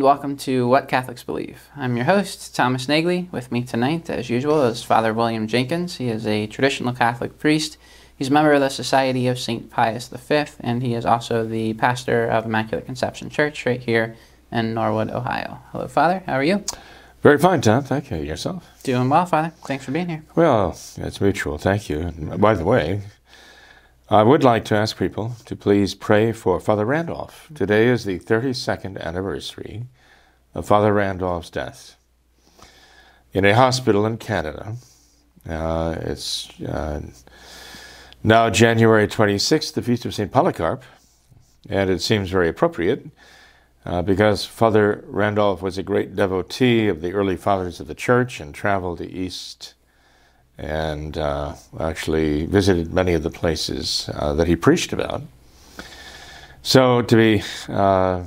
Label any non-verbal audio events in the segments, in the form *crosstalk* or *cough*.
And welcome to What Catholics Believe. I'm your host, Thomas Nagley. With me tonight, as usual, is Father William Jenkins. He is a traditional Catholic priest. He's a member of the Society of St. Pius V, and he is also the pastor of Immaculate Conception Church right here in Norwood, Ohio. Hello, Father. How are you? Very fine, Tom. Thank you. Yourself? Doing well, Father. Thanks for being here. Well, it's mutual. Thank you. And by the way, I would like to ask people to please pray for Father Randolph. Today is the 32nd anniversary of Father Randolph's death in a hospital in Canada. Uh, it's uh, now January 26th, the feast of St. Polycarp, and it seems very appropriate uh, because Father Randolph was a great devotee of the early fathers of the church and traveled to East and uh, actually visited many of the places uh, that he preached about. So to be uh,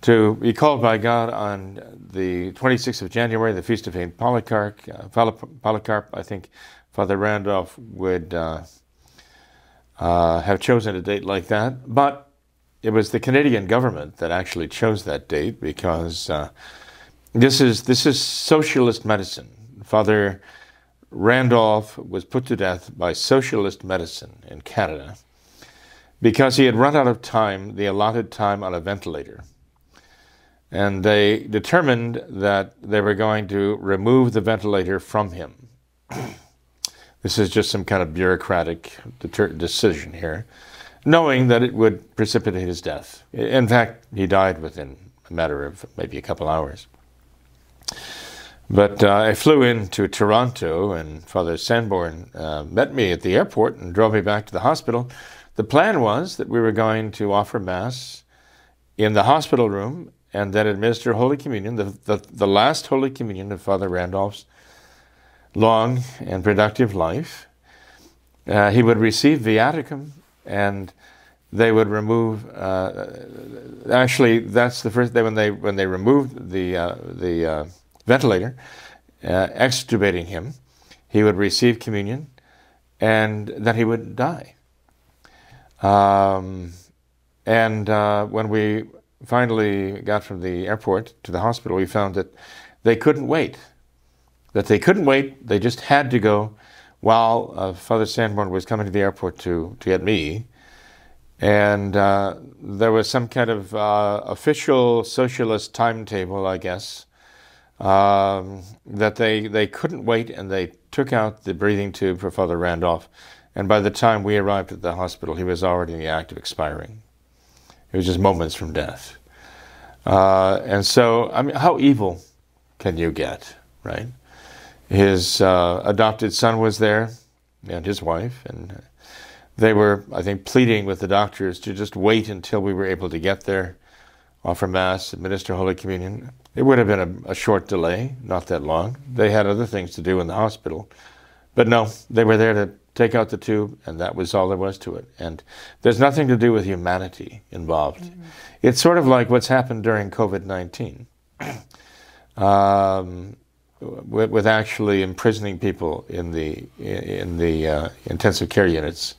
to be called by God on the 26th of January, the feast of Saint Polycarp, uh, Polycarp, I think Father Randolph would uh, uh, have chosen a date like that, but it was the Canadian government that actually chose that date because this is this is socialist medicine. Father Randolph was put to death by socialist medicine in Canada because he had run out of time, the allotted time on a ventilator. And they determined that they were going to remove the ventilator from him. *clears throat* this is just some kind of bureaucratic decision here, knowing that it would precipitate his death. In fact, he died within a matter of maybe a couple hours. But uh, I flew into Toronto, and Father Sanborn uh, met me at the airport and drove me back to the hospital. The plan was that we were going to offer Mass in the hospital room and then administer Holy Communion, the, the, the last Holy Communion of Father Randolph's long and productive life. Uh, he would receive viaticum and they would remove. Uh, actually, that's the first day when they when they removed the uh, the uh, ventilator, uh, extubating him. He would receive communion, and then he would die. Um, and uh, when we finally got from the airport to the hospital, we found that they couldn't wait. That they couldn't wait. They just had to go while uh, Father Sanborn was coming to the airport to, to get me. And uh, there was some kind of uh, official socialist timetable, I guess, um, that they, they couldn't wait and they took out the breathing tube for Father Randolph. And by the time we arrived at the hospital, he was already in the act of expiring. It was just moments from death. Uh, and so, I mean, how evil can you get, right? His uh, adopted son was there and his wife, and they were, I think, pleading with the doctors to just wait until we were able to get there, offer Mass, administer Holy Communion. It would have been a, a, short delay, not that long. They had other things to do in the hospital. But no, they were there to take out the tube, and that was all there was to it. And there's nothing to do with humanity involved. Mm-hmm. It's sort of like what's happened during COVID 19. *clears throat* um, with, with, actually imprisoning people in the in the uh, intensive care units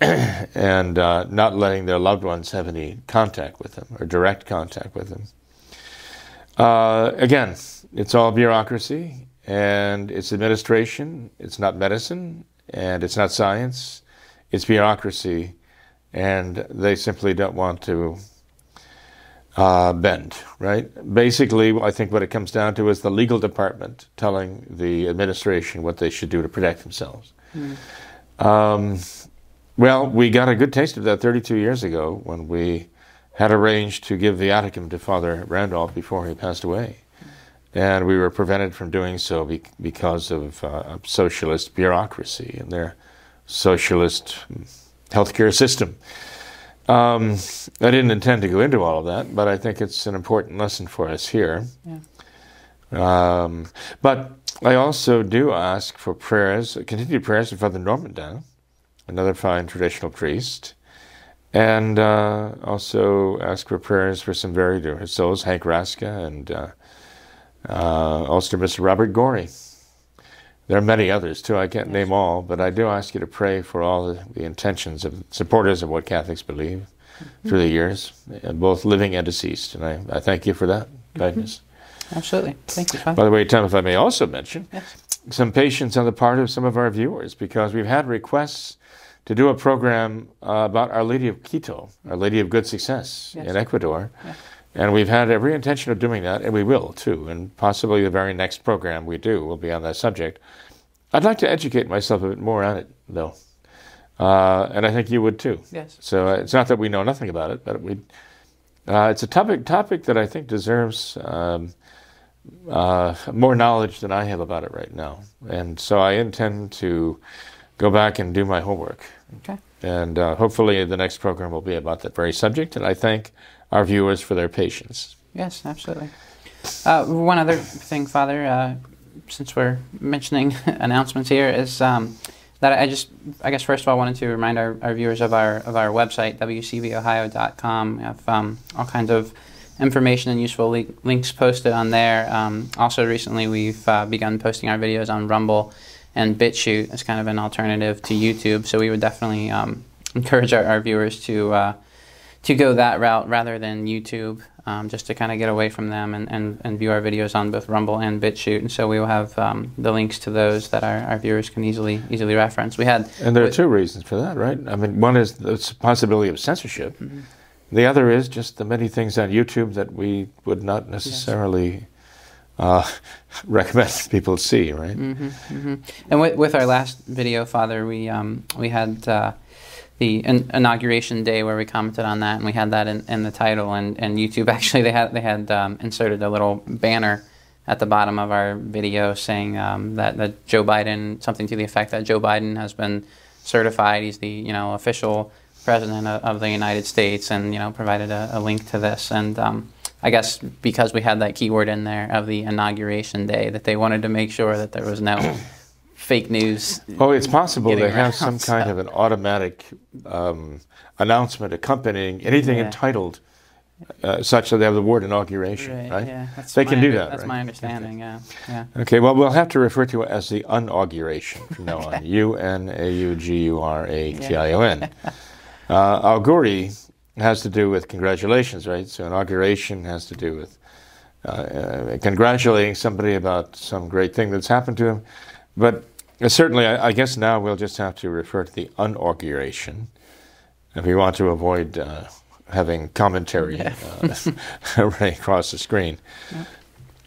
*clears throat* and uh, not letting their loved ones have any contact with them or direct contact with them. Uh, again, it's all bureaucracy and it's administration. It's not medicine and it's not science. It's bureaucracy, and they simply don't want to uh, bend, right? Basically, I think what it comes down to is the legal department telling the administration what they should do to protect themselves. Mm. Um, well, we got a good taste of that 32 years ago when we had arranged to give viaticum to Father Randolph before he passed away. And we were prevented from doing so be- because of uh, socialist bureaucracy and their socialist healthcare system. Um, I didn't intend to go into all of that, but I think it's an important lesson for us here. Yeah. Um, but I also do ask for prayers, continued prayers for Father Norman another fine traditional priest, and uh, also ask for prayers for some very dear souls, Hank Raska and uh, uh, also Mr. Robert Gorey. There are many others too. I can't name all, but I do ask you to pray for all the, the intentions of supporters of what Catholics believe mm-hmm. through the years, both living and deceased. And I, I thank you for that kindness. Mm-hmm. Absolutely. Thank you, Father. By the way, Tom, if I may also mention yes. some patience on the part of some of our viewers, because we've had requests to do a program uh, about Our Lady of Quito, Our Lady of Good Success yes. in Ecuador. And we've had every intention of doing that, and we will too. And possibly the very next program we do will be on that subject. I'd like to educate myself a bit more on it, though. Uh, and I think you would too. Yes. So uh, it's not that we know nothing about it, but we. Uh, it's a topic topic that I think deserves um, uh, more knowledge than I have about it right now, and so I intend to go back and do my homework. Okay. And uh, hopefully the next program will be about that very subject. And I thank our viewers for their patience. Yes, absolutely. Uh, one other thing, Father, uh, since we're mentioning *laughs* announcements here, is um, that I just, I guess, first of all, wanted to remind our, our viewers of our of our website, wcvohio.com. We have um, all kinds of information and useful li- links posted on there. Um, also, recently we've uh, begun posting our videos on Rumble and BitChute as kind of an alternative to YouTube. So we would definitely um, encourage our, our, viewers to uh, to go that route rather than YouTube, um, just to kind of get away from them and, and, and view our videos on both Rumble and BitChute. And so we will have um, the links to those that our, our viewers can easily easily reference. We had and there are two reasons for that, right? I mean, one is the possibility of censorship. Mm-hmm. The other is just the many things on YouTube that we would not necessarily. Yes uh, *laughs* recommend *laughs* people see, right? Mm-hmm, mm-hmm. And with, with our last video, Father, we um, we had uh, the in- inauguration day where we commented on that, and we had that in, in the title. And, and YouTube *laughs* actually they had they had um, inserted a little banner at the bottom of our video saying um, that that Joe Biden something to the effect that Joe Biden has been certified. He's the you know official president of, the United States, and you know provided a, a link to this and. I guess because we had that keyword in there of the inauguration day, that they wanted to make sure that there was no *clears throat* fake news. Oh, it's possible they have some *laughs* so. kind of an automatic um, announcement accompanying anything yeah. entitled. Uh, such that they have the word inauguration, right? right? Yeah, they can do that. That's right? my understanding. Okay. Yeah, yeah. Okay. Well, we'll have to refer to it as the inauguration from now *laughs* on. U N A U G U R A T I O N. Uh, Has to do with congratulations, right? So inauguration has to do with uh, uh, congratulating somebody about some great thing that's happened to him. But uh, certainly, I, I, guess now we'll just have to refer to the inauguration if we want to avoid uh, having commentary yeah. Uh, *laughs* running across the screen.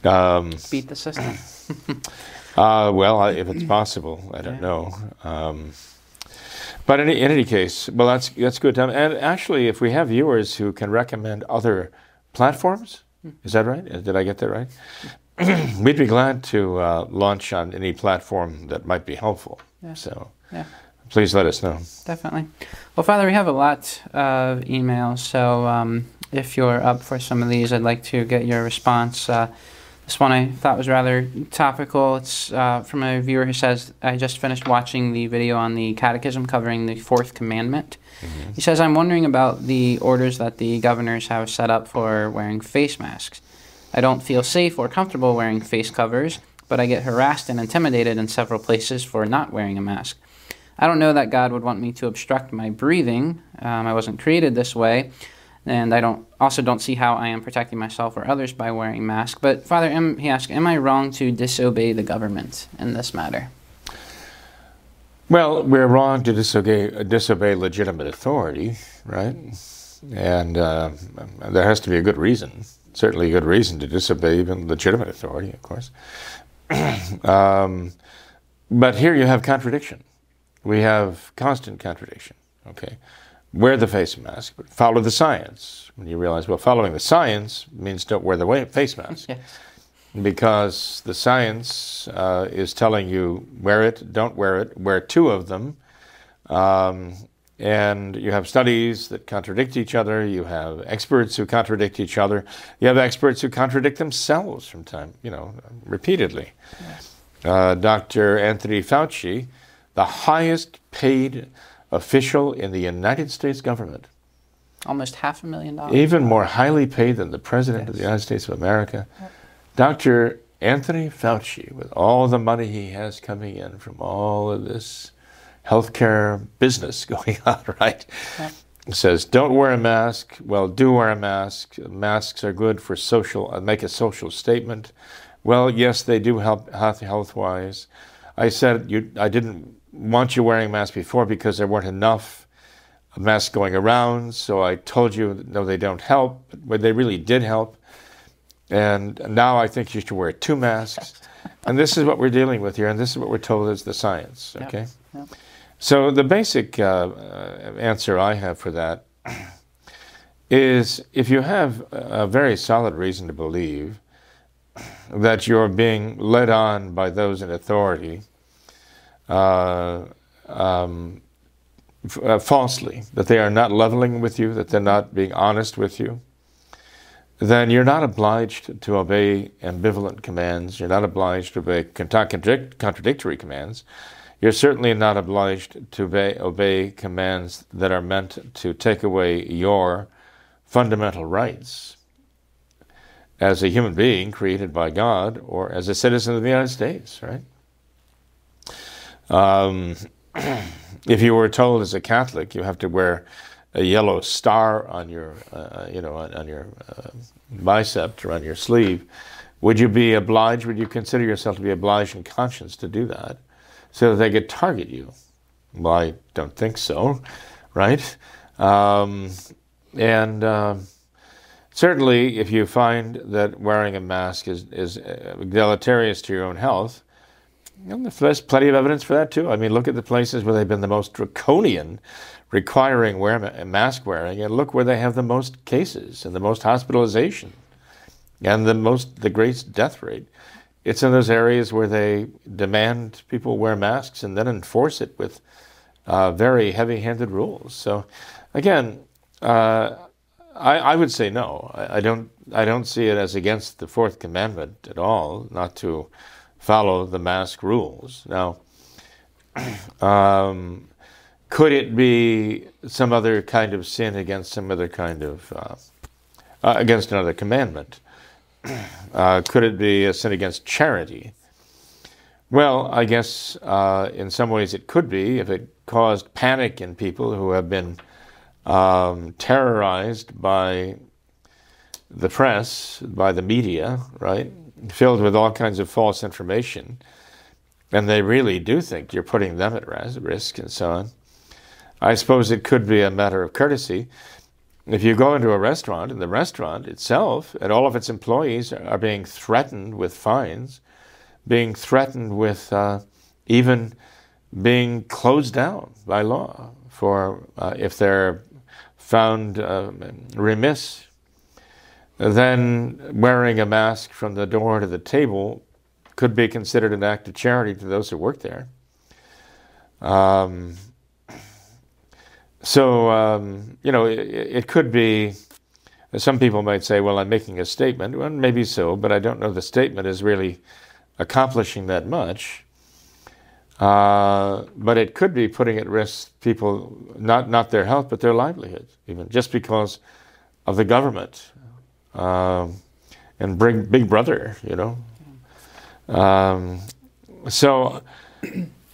Um, Beat the system. *laughs* Uh, well, if it's possible, I don't yeah. know. Um, but in, in any case, well, that's that's good. And actually, if we have viewers who can recommend other platforms, is that right? Did I get that right? *clears throat* We'd be glad to uh, launch on any platform that might be helpful. Yeah. So, yeah. please let us know. Definitely. Well, Father, we have a lot of emails, so um, if you're up for some of these, I'd like to get your response. Uh, this one I thought was rather topical. It's uh, from a viewer who says, I just finished watching the video on the catechism covering the fourth commandment. Mm-hmm. He says, I'm wondering about the orders that the governors have set up for wearing face masks. I don't feel safe or comfortable wearing face covers, but I get harassed and intimidated in several places for not wearing a mask. I don't know that God would want me to obstruct my breathing. Um, I wasn't created this way and I don't also don't see how I am protecting myself or others by wearing masks. But Father, M, he asked, am I wrong to disobey the government in this matter? Well, we're wrong to disobey, disobey legitimate authority, right? And uh, there has to be a good reason, certainly a good reason to disobey even legitimate authority, of course. *clears throat* um, but here you have contradiction. We have constant contradiction, okay? Wear the face mask, but follow the science. When you realize, well, following the science means don't wear the face mask. *laughs* yes. Because the science uh, is telling you wear it, don't wear it, wear two of them. Um, and you have studies that contradict each other. You have experts who contradict each other. You have experts who contradict themselves from time, you know, repeatedly. Yes. Uh, Dr. Anthony Fauci, the highest paid official in the United States government. Almost half a million dollars. Even more highly paid than the President yes. of the United States of America. Yep. Dr. Anthony Fauci, with all the money he has coming in from all of this healthcare business *laughs* going on, right? Says, don't wear a mask. Well, do wear a mask. Masks are good for social, uh, make a social statement. Well, yes, they do help health wise. I said you, I didn't want you wearing masks before because there weren't enough masks going around. So I told you, no, they don't help, but they really did help. And now I think you should wear two masks. and this is what we're dealing with here, and this is what we're told is the science. Okay. Yep. Yep. So the basic uh, uh, answer I have for that is if you have a very solid reason to believe that you're being led on by those in authority uh, um, uh, falsely, that they are not leveling with you, that they're not being honest with you, then you're not obliged to obey ambivalent commands. You're not obliged to obey contradict- contradictory commands you're certainly not obliged to obey, obey commands that are meant to take away your fundamental rights as a human being created by God or as a citizen of the United States, right? Um, *clears throat* if you were told as a Catholic you have to wear a yellow star on your, uh, you know, on, on your uh, bicep or on your sleeve, would you be obliged? Would you consider yourself to be obliged in conscience to do that? so that they could target you. Well, I don't think so, right? Um, and uh, certainly, if you find that wearing a mask is, is uh, deleterious to your own health, know, there's plenty of evidence for that too. I mean, look at the places where they've been the most draconian requiring wear, mask wearing, and look where they have the most cases and the most hospitalization and the most the greatest death rate it's in those areas where they demand people wear masks and then enforce it with uh, very heavy handed rules. So, again, uh, I, I, would say no. I, I, don't, I don't see it as against the fourth commandment at all, not to follow the mask rules. Now, um, could it be some other kind of sin against some other kind of, uh, uh against another commandment? *clears throat* Uh, could it be a sin against charity? Well, I guess uh, in some ways it could be if it caused panic in people who have been um, terrorized by the press, by the media, right? Filled with all kinds of false information. And they really do think you're putting them at risk and so on. I suppose it could be a matter of courtesy. If you go into a restaurant and the restaurant itself and all of its employees are being threatened with fines, being threatened with uh, even being closed down by law for uh, if they're found uh, remiss, then wearing a mask from the door to the table could be considered an act of charity to those who work there. Um, so, um, you know, it, it, could be, some people might say, well, I'm making a statement. Well, maybe so, but I don't know the statement is really accomplishing that much. Uh, but it could be putting at risk people, not, not their health, but their livelihood, even just because of the government um, and bring Big Brother, you know. Um, so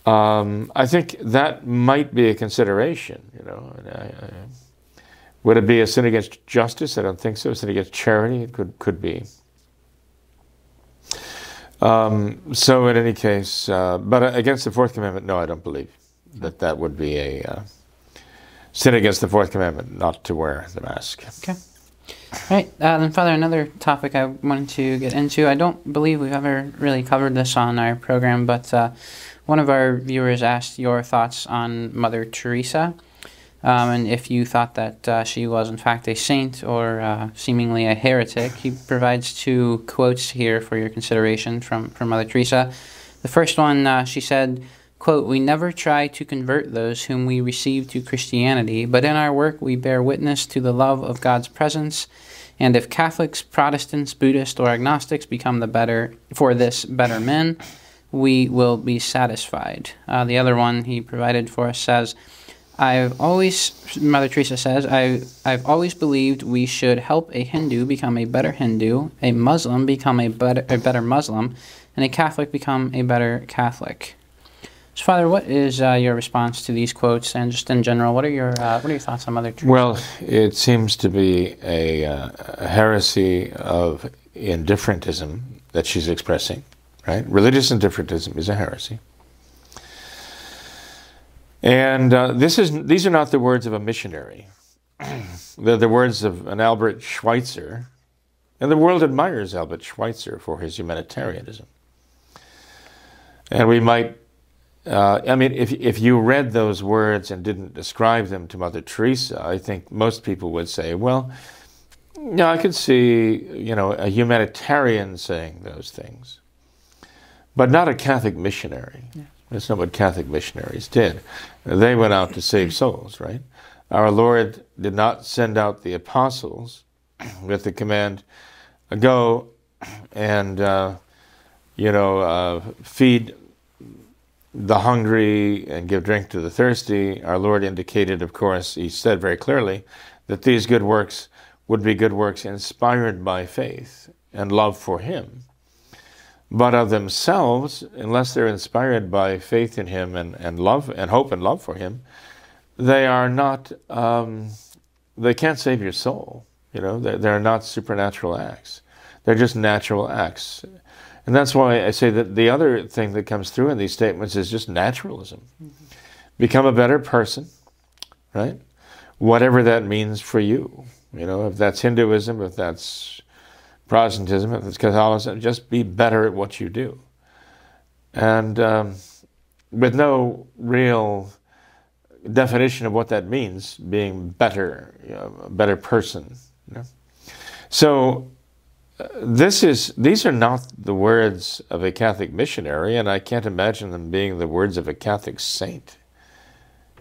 um, I think that might be a consideration. You know, I, I, would it be a sin against justice? I don't think so. A sin against charity? It could could be. Um, so, in any case, uh, but against the fourth commandment, no, I don't believe that that would be a uh, sin against the fourth commandment, not to wear the mask. Okay. All right, uh, then, Father, another topic I wanted to get into. I don't believe we've ever really covered this on our program, but uh, one of our viewers asked your thoughts on Mother Teresa. Um, and if you thought that uh, she was in fact a saint or uh, seemingly a heretic, he provides two quotes here for your consideration from, from Mother Teresa. The first one, uh, she said, Quote, We never try to convert those whom we receive to Christianity, but in our work we bear witness to the love of God's presence. And if Catholics, Protestants, Buddhists, or agnostics become the better for this better men, we will be satisfied. Uh, the other one he provided for us says, I've always, Mother Teresa says, I, I've always believed we should help a Hindu become a better Hindu, a Muslim become a better, a better Muslim, and a Catholic become a better Catholic. So, Father, what is uh, your response to these quotes, and just in general, what are your uh, what are your thoughts on Mother Teresa? Well, it seems to be a, uh, a heresy of indifferentism that she's expressing. Right, religious indifferentism is a heresy. And uh, this is, these are not the words of a missionary. *clears throat* They're the words of an Albert Schweitzer. And the world admires Albert Schweitzer for his humanitarianism. And we might, uh, I mean, if, if you read those words and didn't describe them to Mother Teresa, I think most people would say, well, yeah, I could see, you know, a humanitarian saying those things, but not a Catholic missionary. Yeah. That's not what Catholic missionaries did. They went out to save souls, right? Our Lord did not send out the apostles *clears throat* with the command, go and, uh, you know, uh, feed the hungry and give drink to the thirsty. Our Lord indicated, of course, He said very clearly that these good works would be good works inspired by faith and love for Him but of themselves, unless they're inspired by faith in Him and, and love and hope and love for Him, they are not, um, they can't save your soul. You know, they're, they're not supernatural acts. They're just natural acts. And that's why I say that the other thing that comes through in these statements is just naturalism. Mm-hmm. Become a better person, right? Whatever that means for you. You know, if that's Hinduism, if that's Protestantism, if it's Catholicism, just be better at what you do. And um, with no real definition of what that means, being better, you know, a better person. You know? So this is these are not the words of a Catholic missionary, and I can't imagine them being the words of a Catholic saint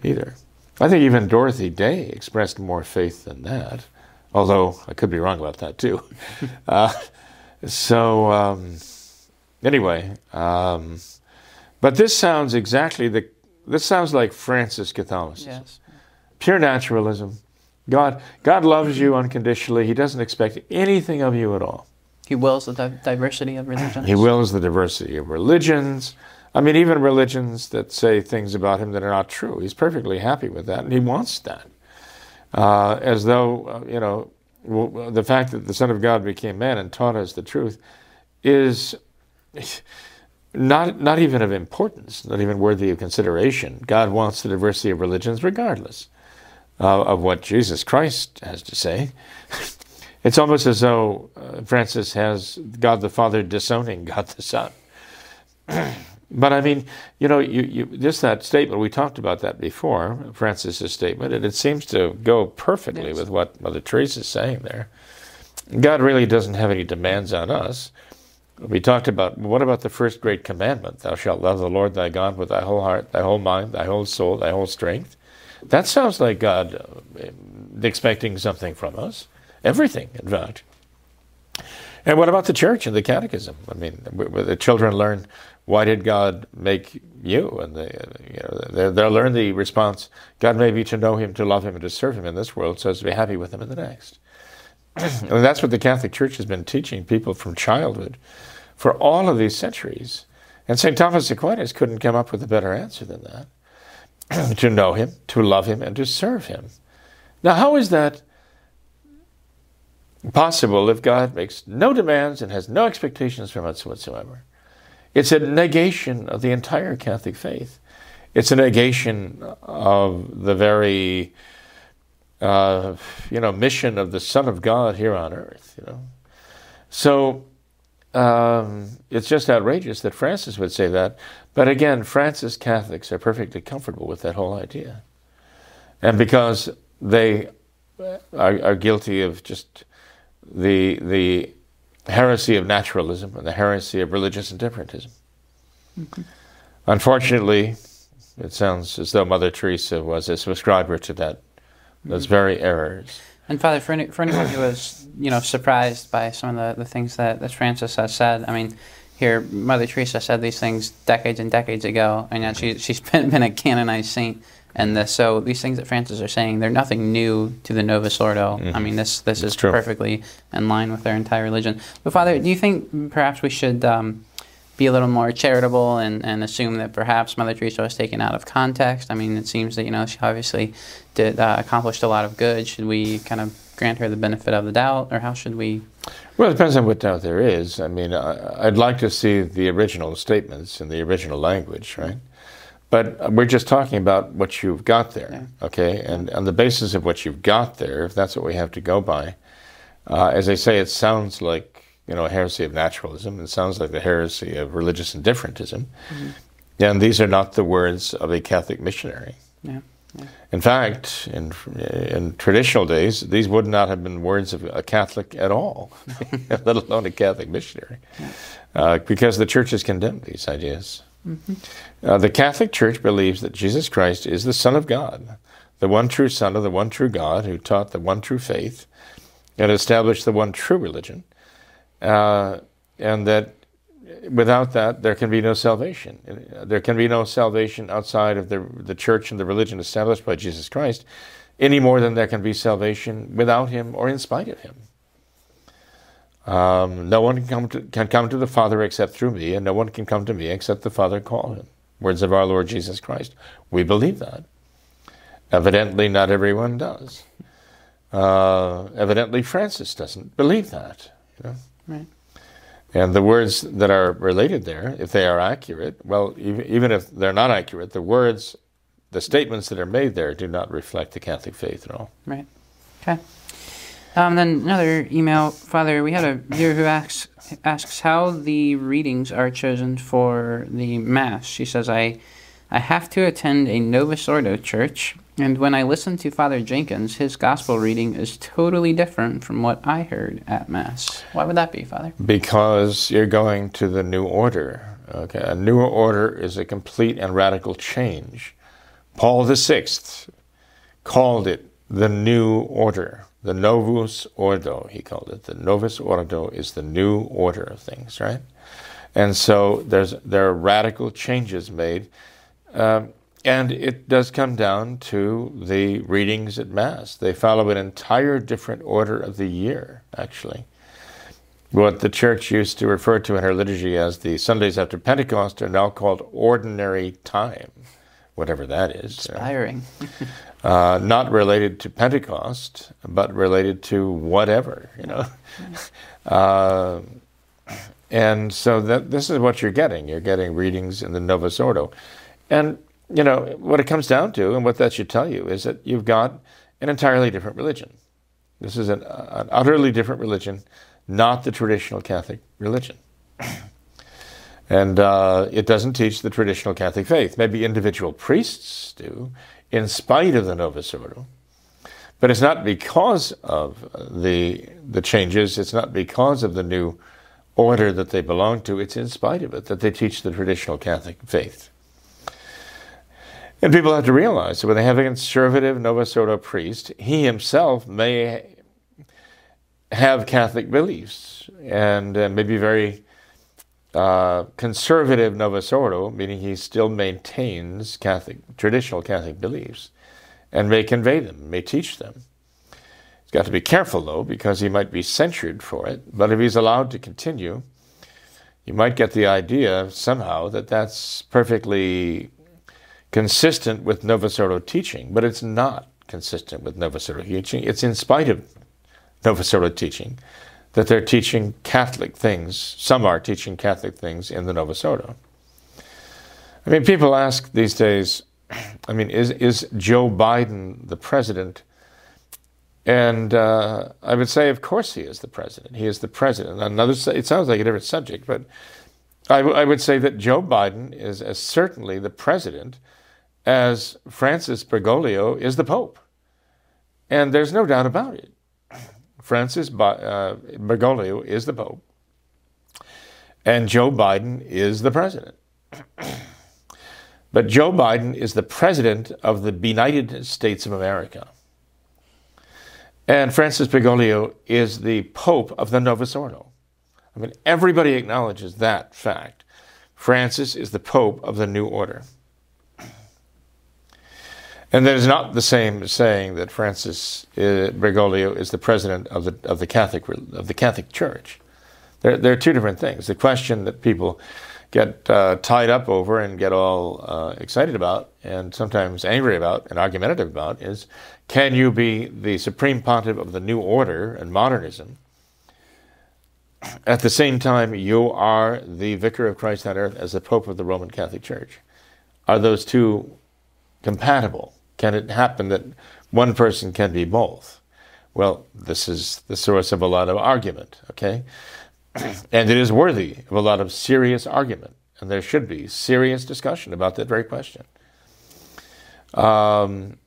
either. I think even Dorothy Day expressed more faith than that although I could be wrong about that too. *laughs* uh, so um, anyway, um, but this sounds exactly the. This sounds like Francis Catholicism. Yes. Pure naturalism. God, God loves you unconditionally. He doesn't expect anything of you at all. He wills the di- diversity of religions. He wills the diversity of religions. I mean, even religions that say things about him that are not true. He's perfectly happy with that, and he wants that uh, as though, uh, you know, the fact that the Son of God became man and taught us the truth is *laughs* not, not even of importance, not even worthy of consideration. God wants the diversity of religions regardless uh, of what Jesus Christ has to say. *laughs* it's almost as though uh, Francis has God the Father disowning God the Son. *clears throat* But I mean, you know, you, you, just that statement, we talked about that before, Francis's statement, and it seems to go perfectly yes. with what Mother Teresa is saying there. God really doesn't have any demands on us. We talked about what about the first great commandment? Thou shalt love the Lord thy God with thy whole heart, thy whole mind, thy whole soul, thy whole strength. That sounds like God uh, expecting something from us. Everything, in fact. And what about the church and the catechism? I mean, the children learn why did God make you? And they, you know, they'll learn the response, God made me to know him, to love him, and to serve him in this world so as to be happy with him in the next. *clears throat* and that's what the Catholic Church has been teaching people from childhood for all of these centuries. And St. Thomas Aquinas couldn't come up with a better answer than that. *clears throat* to know him, to love him, and to serve him. Now, how is that possible if God makes no demands and has no expectations from us whatsoever? It's a negation of the entire Catholic faith. It's a negation of the very, uh, you know, mission of the Son of God here on earth. You know, so um, it's just outrageous that Francis would say that. But again, Francis Catholics are perfectly comfortable with that whole idea, and because they are, are guilty of just the the heresy of naturalism and the heresy of religious indifferentism. Mm-hmm. Unfortunately, It sounds as though Mother Teresa was a subscriber to that those very errors. And Father, for, any, for anyone who was, you know, surprised by some of the, the things that, that Francis has said, I mean, here Mother Teresa said these things decades and decades ago, and yet she, she's *laughs* been, been a canonized saint. And this, so these things that Francis are saying, they're nothing new to the Novus Ordo. I mean, this this is true. perfectly in line with their entire religion. But Father, do you think perhaps we should um, be a little more charitable and, and assume that perhaps Mother Teresa was taken out of context? I mean, it seems that you know she obviously did uh, accomplished a lot of good. Should we kind of grant her the benefit of the doubt, or how should we? Well, it depends on what doubt there is. I mean, I, I'd like to see the original statements in the original language, right? But we're just talking about what you've got there, okay? And on the basis of what you've got there, if that's what we have to go by, uh, as I say, it sounds like you know a heresy of naturalism. It sounds like the heresy of religious indifferentism, and these are not the words of a Catholic missionary. Yeah. In fact, in, in traditional days, these would not have been words of a Catholic at all, *laughs* *laughs* let alone a Catholic missionary, uh, because the Church has condemned these ideas. Uh, the Catholic Church believes that Jesus Christ is the Son of God, the one true Son of the one true God who taught the one true faith and established the one true religion, uh, and that without that, there can be no salvation. There can be no salvation outside of the, the church and the religion established by Jesus Christ, any more than there can be salvation without him or in spite of him. Um, no one can come, to, can come to the Father except through me, and no one can come to me except the Father call him. Words of our Lord Jesus Christ. We believe that. Evidently, not everyone does. Uh, evidently, Francis doesn't believe that. You know? Right. And the words that are related there, if they are accurate, well, even, if they're not accurate, the words, the statements that are made there do not reflect the Catholic faith at all. Right. Okay. Um, then another email, Father. We had a viewer who asks asks how the readings are chosen for the mass. She says, "I, I have to attend a Novus Ordo church, and when I listen to Father Jenkins, his gospel reading is totally different from what I heard at mass. Why would that be, Father? Because you're going to the new order. Okay, a new order is a complete and radical change. Paul VI called it the new order, the Novus Ordo, he called it. The Novus Ordo is the new order of things, right? And so there's there are radical changes made, um, and it does come down to the readings at Mass. They follow an entire different order of the year, actually. What the Church used to refer to in her liturgy as the Sundays after Pentecost are now called ordinary time, whatever that is. Inspiring. *laughs* uh, not related to Pentecost, but related to whatever, you know. *laughs* uh, and so that this is what you're getting. You're getting readings in the Novus Ordo, and you know what it comes down to, and what that should tell you is that you've got an entirely different religion. This is an, an utterly different religion, not the traditional Catholic religion. *clears throat* And uh, it doesn't teach the traditional Catholic faith. Maybe individual priests do, in spite of the Novus Ordo. But it's not because of the, the changes, it's not because of the new order that they belong to, it's in spite of it that they teach the traditional Catholic faith. And people have to realize that when they have a conservative Ordo priest, he himself may have Catholic beliefs and uh, may be very uh, conservative Ordo, meaning he still maintains Catholic, traditional Catholic beliefs, and may convey them, may teach them. He's got to be careful, though, because he might be censured for it. But if he's allowed to continue, you might get the idea somehow that that's perfectly consistent with Ordo teaching, but it's not consistent with Ordo teaching. It's in spite of Ordo teaching that they're teaching Catholic things. Some are teaching Catholic things in the Novus Ordo. I mean, people ask these days, *clears throat* I mean, is, is Joe Biden the president? And uh, I would say, of course, he is the president. He is the president. Another, it sounds like a different subject, but I, w- I would say that Joe Biden is as certainly the president as Francis Bergoglio is the Pope. And there's no doubt about it. Francis uh, Bergoglio is the Pope, and Joe Biden is the president. But Joe Biden is the president of the Benighted States of America. And Francis Bergoglio is the Pope of the Novus Ordo. I mean, everybody acknowledges that fact. Francis is the Pope of the New Order. And that is not the same as saying that Francis uh, Bergoglio is the president of the, of the, Catholic, of the Catholic Church. There, there are two different things. The question that people get uh, tied up over and get all uh, excited about and sometimes angry about and argumentative about is can you be the supreme pontiff of the new order and modernism at the same time you are the vicar of Christ on earth as the pope of the Roman Catholic Church? Are those two compatible? Can it happen that one person can be both? Well, this is the source of a lot of argument, okay? *clears throat* and it is worthy of a lot of serious argument, and there should be serious discussion about that very question. Um,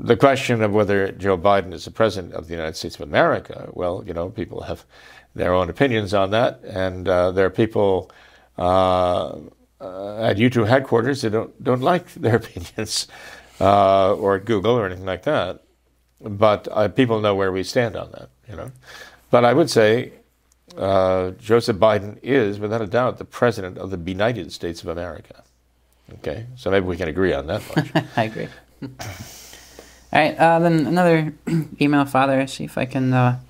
the question of whether Joe Biden is the president of the United States of America, well, you know, people have their own opinions on that, and uh, there are people uh, uh, at YouTube headquarters that don't don't like their *laughs* opinions, uh, or at Google or anything like that. But uh, people know where we stand on that, you know. But I would say uh, Joseph Biden is, without a doubt, the president of the Benighted States of America. Okay, so maybe we can agree on that much. *laughs* I agree. All right, uh, then another *clears throat* email, Father. See if I can uh,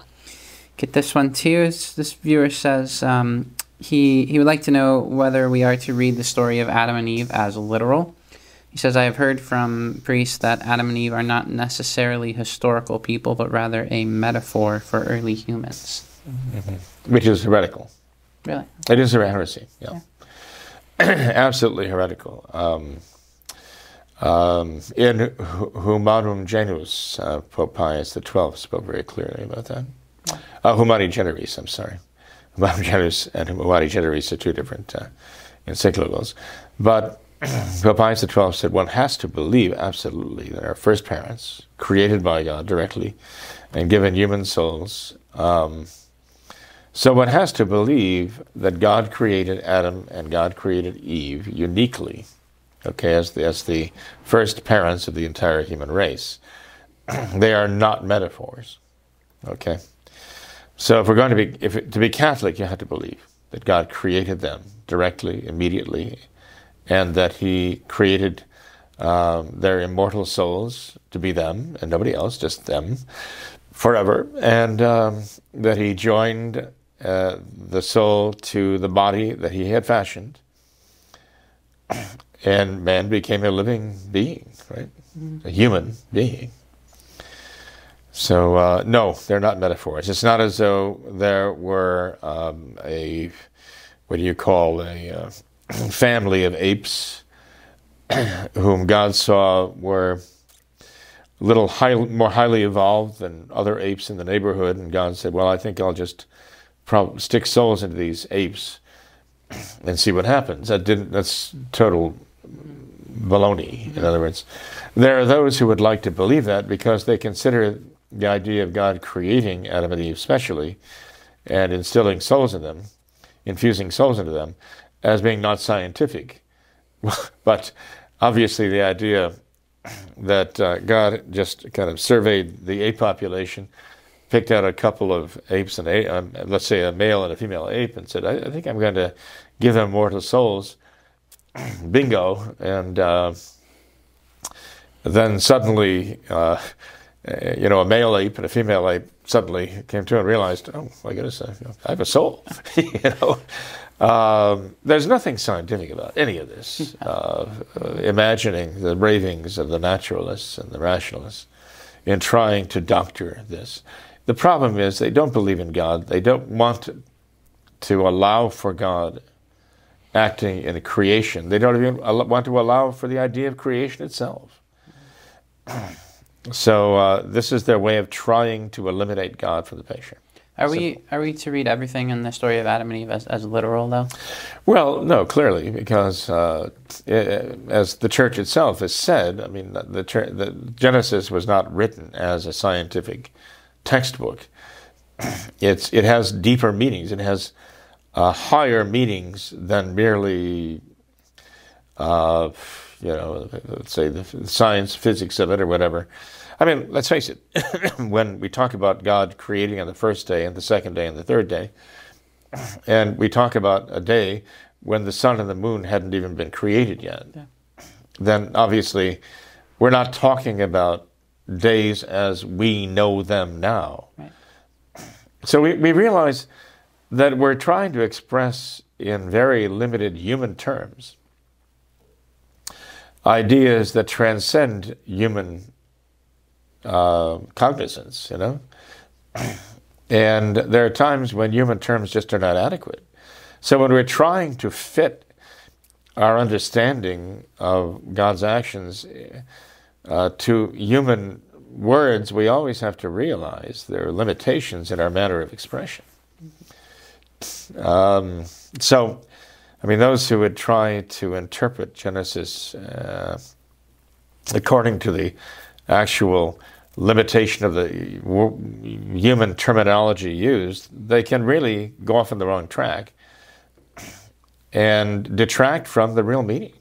get this one too. It's, this viewer says um, he he would like to know whether we are to read the story of Adam and Eve as literal. He says, I have heard from priests that Adam and Eve are not necessarily historical people, but rather a metaphor for early humans. Mm-hmm. Which is heretical. Really? It is a heresy, yeah. yeah. *clears throat* Absolutely heretical. Um, um, in Humanum Genus, uh, Pope Pius XII spoke very clearly about that. Uh, Humani Generis, I'm sorry. Humanum Genus and Humani Generis are two different uh, encyclicals. But Pope Pius XII said one has to believe absolutely that our first parents, created by God directly and given human souls, um, so one has to believe that God created Adam and God created Eve uniquely, okay, as the, as the first parents of the entire human race. *clears throat* they are not metaphors, okay? So if we're going to be, if to be Catholic, you have to believe that God created them directly, immediately, and that He created um, their immortal souls to be them and nobody else, just them, forever, and um, that He joined uh, the soul to the body that he had fashioned, *clears throat* and man became a living being, right? A human being. So, uh, no, they're not metaphors. It's not as though there were um, a, what do you call, a uh, *clears throat* family of apes *clears throat* whom God saw were little high, more highly evolved than other apes in the neighborhood, and God said, Well, I think I'll just prob- stick souls into these apes *clears throat* and see what happens. That didn't. That's total baloney. In other words, there are those who would like to believe that because they consider the idea of God creating Adam and Eve, especially, and instilling souls in them, infusing souls into them, as being not scientific. *laughs* but obviously, the idea that uh, God just kind of surveyed the ape population picked out a couple of apes and a, um, let's say a male and a female ape, and said, I, I think I'm going to give them mortal souls. *clears throat* Bingo. And uh, then suddenly, uh, you know, a male ape and a female ape suddenly came to and realized, oh my goodness, I, I have a soul. *laughs* you know, um, there's nothing scientific about any of this. *laughs* Uh, uh, imagining the ravings of the naturalists and the rationalists in trying to doctor this. The problem is they don't believe in God. They don't want to, to allow for God acting in a creation. They don't even want to allow for the idea of creation itself. *clears throat* so uh, this is their way of trying to eliminate God from the picture. Are we are we to read everything in the story of Adam and Eve as, as literal, though? Well, no, clearly, because uh, it, as the church itself has said, I mean, the, the, Genesis was not written as a scientific textbook. *clears throat* It's, it has deeper meanings. It has uh, higher meanings than merely uh, you know, let's say the science, physics of it, or whatever. I mean, let's face it, *coughs* when we talk about God creating on the first day and the second day and the third day, and we talk about a day when the sun and the moon hadn't even been created yet, yeah. then obviously we're not talking about days as we know them now. Right. So we, we realize that we're trying to express in very limited human terms ideas that transcend human uh, cognizance, you know? And there are times when human terms just are not adequate. So when we're trying to fit our understanding of God's actions uh, to human words, we always have to realize there are limitations in our manner of expression. Um, so, I mean, those who would try to interpret Genesis uh, according to the actual limitation of the human terminology used, they can really go off on the wrong track and detract from the real meaning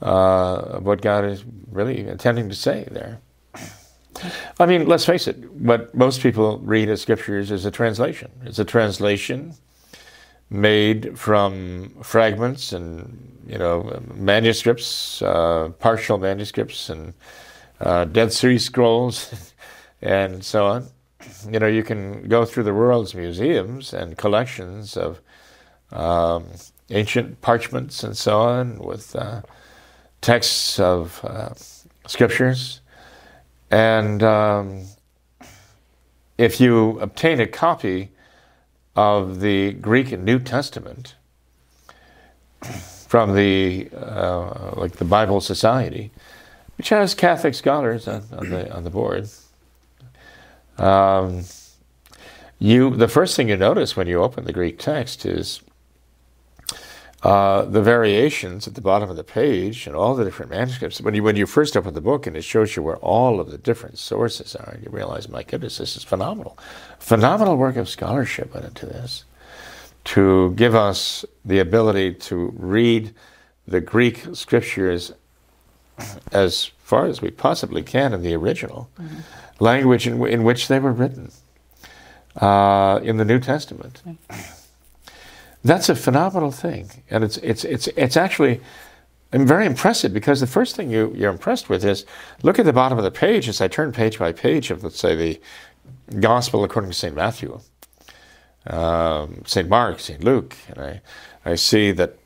uh, of what God is really intending to say there. I mean, let's face it, what most people read as scriptures is a translation. It's a translation made from fragments and, you know, manuscripts, uh, partial manuscripts, and uh, Dead Sea Scrolls, *laughs* and so on. You know, you can go through the world's museums and collections of um, ancient parchments and so on with uh, texts of uh, scriptures and um, if you obtain a copy of the Greek New Testament from the uh, like the Bible Society, which has Catholic scholars on, on the on the board, um, you the first thing you notice when you open the Greek text is uh, the variations at the bottom of the page and all the different manuscripts. When you when you first open the book and it shows you where all of the different sources are, you realize, my goodness, this is phenomenal. Phenomenal work of scholarship went into this to give us the ability to read the Greek scriptures as far as we possibly can in the original mm-hmm. language in, in, which they were written uh, in the New Testament. That's a phenomenal thing, and it's it's it's it's actually very impressive because the first thing you you're impressed with is look at the bottom of the page as I turn page by page of let's say the Gospel according to Saint Matthew, um, Saint Mark, Saint Luke, and I I see that.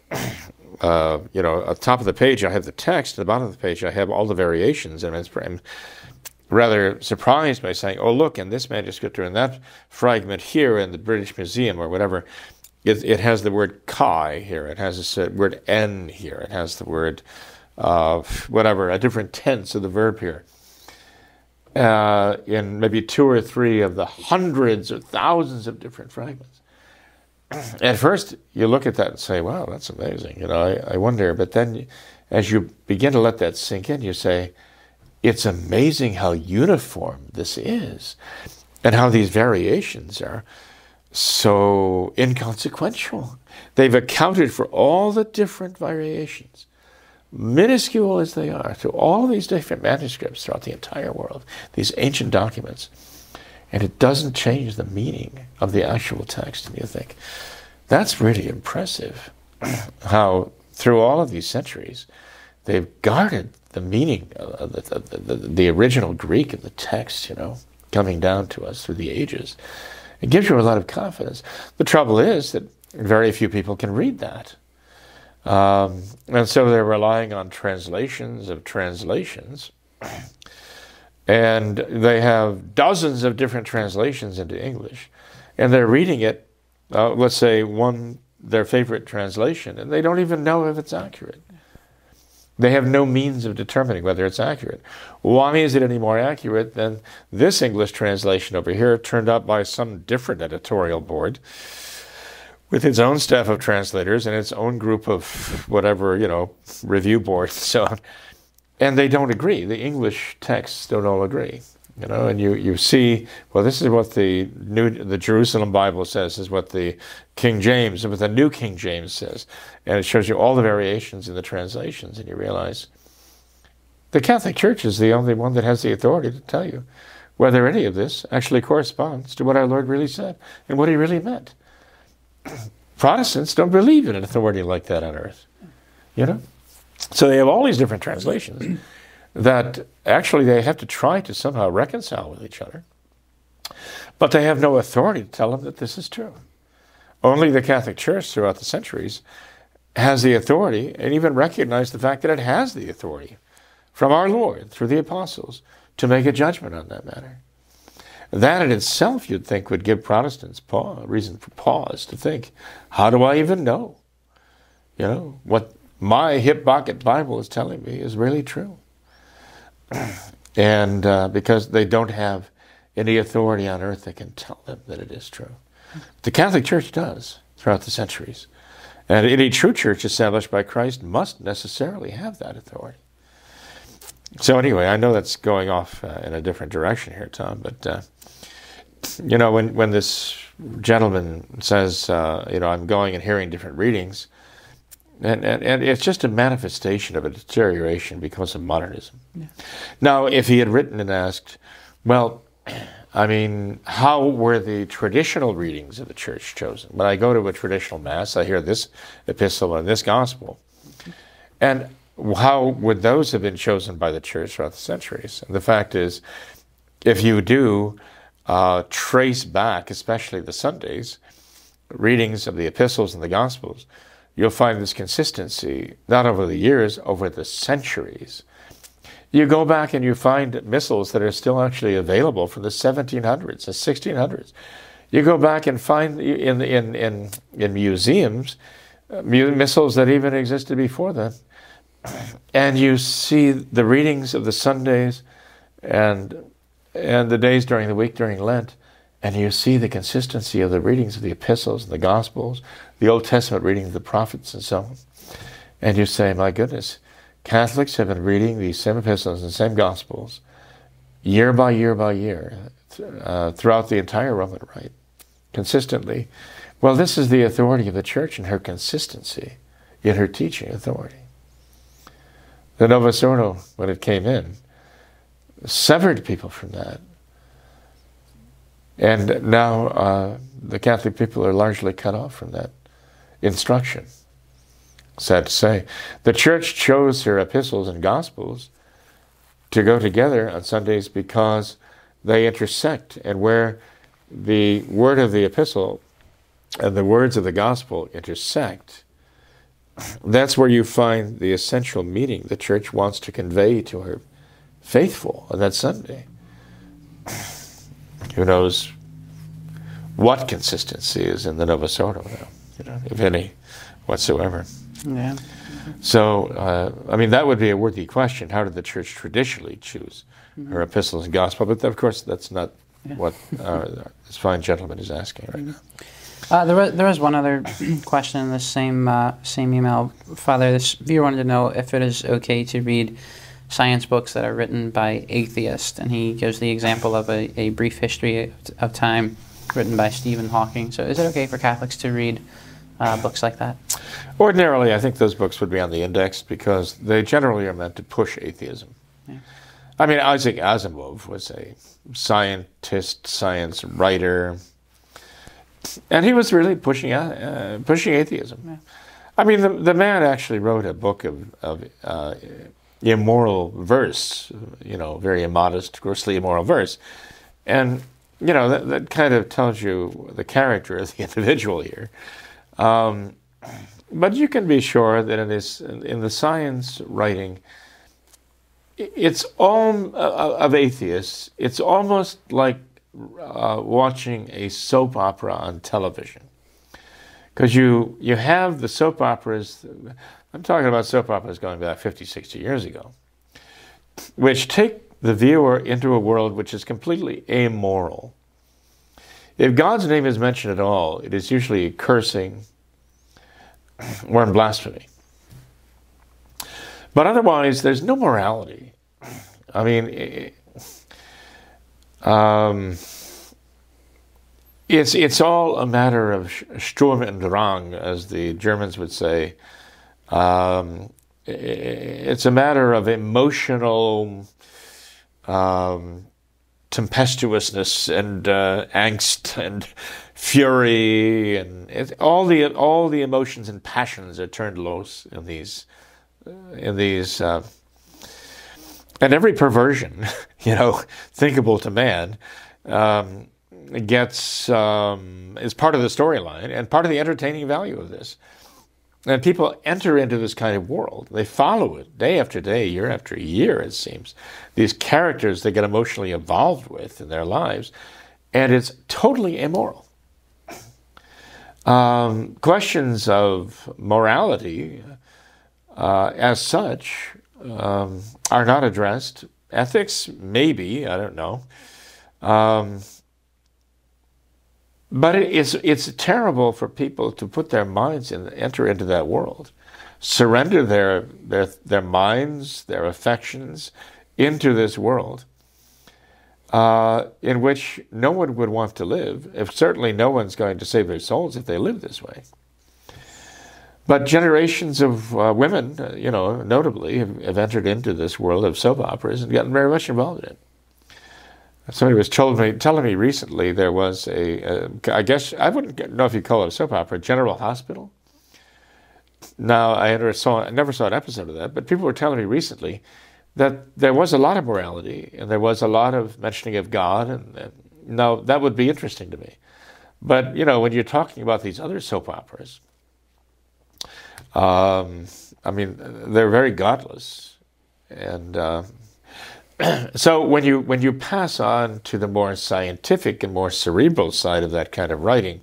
Uh, you know, at the top of the page, I have the text. At the bottom of the page, I have all the variations, and I'm rather surprised by saying, "Oh, look, in this manuscript or in that fragment here in the British Museum or whatever, it, it has the word kai here. It has the word n here. It has the word uh, whatever, a different tense of the verb here. Uh, in maybe two or three of the hundreds or thousands of different fragments. At first, you look at that and say, wow, that's amazing. You know, I, I wonder. But then as you begin to let that sink in, you say, it's amazing how uniform this is and how these variations are so inconsequential. They've accounted for all the different variations, minuscule as they are, to all these different manuscripts throughout the entire world, these ancient documents. And it doesn't change the meaning of the actual text. And you think, that's really impressive *clears throat* how through all of these centuries, they've guarded the meaning of the, the, the, the original Greek of the text, you know, coming down to us through the ages. It gives you a lot of confidence. The trouble is that very few people can read that. Um, and so they're relying on translations of translations. And they have dozens of different translations into English. And they're reading it, uh, let's say, one, their favorite translation, and they don't even know if it's accurate. They have no means of determining whether it's accurate. Why is it any more accurate than this English translation over here, turned out by some different editorial board with its own staff of translators and its own group of whatever, you know, review boards *laughs* so on? And they don't agree. The English texts don't all agree. You know, and you, you see, well, this is what the new the Jerusalem Bible says, is what the King James, what the New King James says, and it shows you all the variations in the translations, and you realize the Catholic Church is the only one that has the authority to tell you whether any of this actually corresponds to what our Lord really said and what He really meant. *clears throat* Protestants don't believe in an authority like that on earth, you know. So they have all these different translations *clears throat* that actually they have to try to somehow reconcile with each other. But they have no authority to tell them that this is true. Only the Catholic Church throughout the centuries has the authority and even recognized the fact that it has the authority from our Lord through the apostles to make a judgment on that matter. That in itself, you'd think, would give Protestants pause, reason for pause to think, how do I even know? You know, what my hip pocket Bible is telling me is really true. *clears throat* and uh, because they don't have any authority on earth that can tell them that it is true. The Catholic Church does throughout the centuries. And any true church established by Christ must necessarily have that authority. So, anyway, I know that's going off uh, in a different direction here, Tom, but uh, you know, when, when this gentleman says, uh, you know, I'm going and hearing different readings, and, and, and it's just a manifestation of a deterioration because of modernism. Yeah. Now, if he had written and asked, well, *clears throat* I mean, how were the traditional readings of the church chosen? When I go to a traditional mass, I hear this epistle and this gospel. And how would those have been chosen by the church throughout the centuries? And the fact is, if you do uh, trace back, especially the Sundays, readings of the epistles and the gospels, you'll find this consistency not over the years, over the centuries. You go back and you find missals that are still actually available from the 1700s, the 1600s. You go back and find in, in, in, in museums uh, missals that even existed before then. *clears throat* And you see the readings of the Sundays and, and the days during the week during Lent, and you see the consistency of the readings of the epistles and the gospels, the Old Testament readings of the prophets and so on. And you say, my goodness, Catholics have been reading these same epistles and same gospels year by year by year uh, throughout the entire Roman Rite, consistently. Well, this is the authority of the Church and her consistency in her teaching authority. The Novus Ordo, when it came in, severed people from that. And now uh, the Catholic people are largely cut off from that instruction. Sad to say. The church chose her epistles and gospels to go together on Sundays because they intersect, and where the word of the epistle and the words of the gospel intersect, that's where you find the essential meaning the church wants to convey to her faithful on that Sunday. Who knows what consistency is in the Novus Ordo now? you know, if any whatsoever. Yeah. So, uh, I mean, that would be a worthy question. How did the church traditionally choose mm-hmm. her epistles and gospel? But of course, that's not yeah. what uh, this fine gentleman is asking right now. Uh, there, was, there was one other *clears throat* question in the same uh, same email, Father. This viewer wanted to know if it is okay to read science books that are written by atheists, and he gives the example of a, a brief history of, time written by Stephen Hawking. So, is it okay for Catholics to read uh, books like that? Ordinarily, I think those books would be on the index because they generally are meant to push atheism. Yeah. I mean, Isaac Asimov was a scientist, science writer, and he was really pushing uh, pushing atheism. Yeah. I mean, the, the man actually wrote a book of, of uh, immoral verse, you know, very immodest, grossly immoral verse. And, you know, that, that kind of tells you the character of the *laughs* individual here. Um, but you can be sure that in this, in the science writing, it's all uh, of atheists. It's almost like uh, watching a soap opera on television, because you you have the soap operas. I'm talking about soap operas going back 50, 60 years ago, which take the viewer into a world which is completely amoral. If God's name is mentioned at all, it is usually cursing or in blasphemy. But otherwise, there's no morality. I mean, um, it's it's all a matter of Sturm und Drang, as the Germans would say. Um, it's a matter of emotional um, tempestuousness and uh, angst and fury and it, all the all the emotions and passions are turned loose in these uh, in these uh, and every perversion *laughs* you know thinkable to man um, gets um, is part of the storyline and part of the entertaining value of this and people enter into this kind of world. They follow it day after day, year after year, it seems. These characters they get emotionally involved with in their lives, and it's totally immoral. Um, questions of morality, uh, as such, um, are not addressed. Ethics, maybe, I don't know. Um, but it's it's terrible for people to put their minds and enter into that world, surrender their their their minds, their affections into this world, uh, in which no one would want to live. If certainly no one's going to save their souls if they live this way. But generations of uh, women, uh, you know, notably, have, have entered into this world of soap operas and gotten very much involved in it. Somebody was told me, telling me recently there was a, I guess, I wouldn't know if you call it a soap opera, General Hospital. Now, I never saw, I never saw an episode of that, but people were telling me recently that there was a lot of morality and there was a lot of mentioning of God. And, and now, that would be interesting to me. But, you know, when you're talking about these other soap operas, um, I mean, they're very godless. And, uh, *clears throat* so when you when you pass on to the more scientific and more cerebral side of that kind of writing,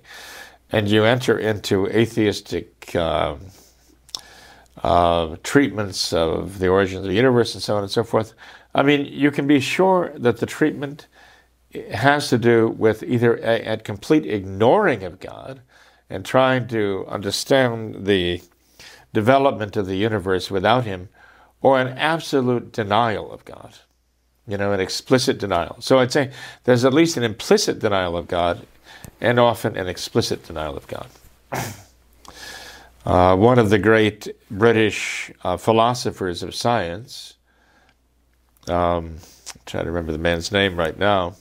and you enter into atheistic uh, uh, treatments of the origins of the universe and so on and so forth, I mean, you can be sure that the treatment has to do with either a, a complete ignoring of God and trying to understand the development of the universe without Him, or an absolute denial of God you know, an explicit denial. So I'd say there's at least an implicit denial of God and often an explicit denial of God. Uh, one of the great British uh, philosophers of science, um, trying to remember the man's name right now,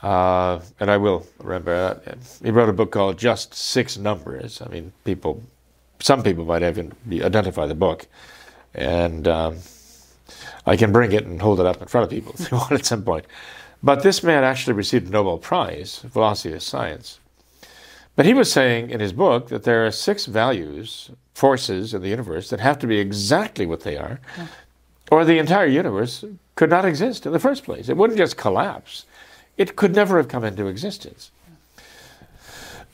uh, and I will remember. Uh, he wrote a book called Just Six Numbers. I mean, people, some people might even identify the book, and um, I can bring it and hold it up in front of people if you want at some point. But this man actually received a Nobel Prize, philosophy of science. But he was saying in his book that there are six values, forces in the universe that have to be exactly what they are, yeah. or the entire universe could not exist in the first place. It wouldn't just collapse, it could never have come into existence.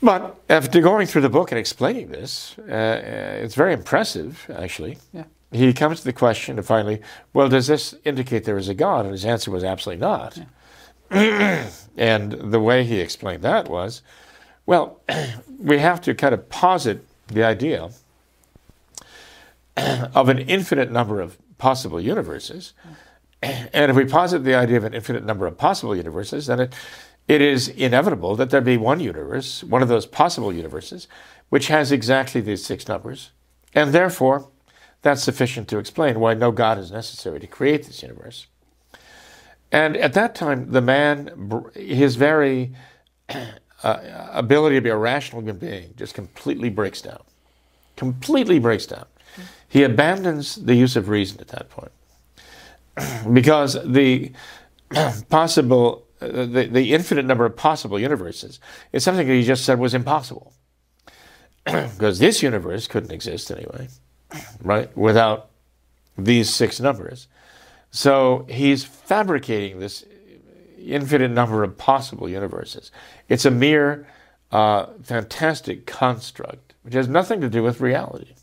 But after going through the book and explaining this, uh, uh it's very impressive, actually. Yeah he comes to the question and finally, well, does this indicate there is a God? And his answer was absolutely not. Yeah. *clears throat* and the way he explained that was, well, *clears throat* we have to kind of posit the idea *clears throat* of an infinite number of possible universes. And if we posit the idea of an infinite number of possible universes, then it, it is inevitable that there be one universe, one of those possible universes, which has exactly these six numbers. And therefore, that's sufficient to explain why no God is necessary to create this universe. And at that time, the man, his very uh, ability to be a rational human being just completely breaks down. Completely breaks down. He abandons the use of reason at that point. *clears throat* because the *clears throat* possible, uh, the, the infinite number of possible universes is something that he just said was impossible. *clears throat* because this universe couldn't exist anyway right, without these six numbers. So he's fabricating this infinite number of possible universes. It's a mere uh, fantastic construct, which has nothing to do with reality.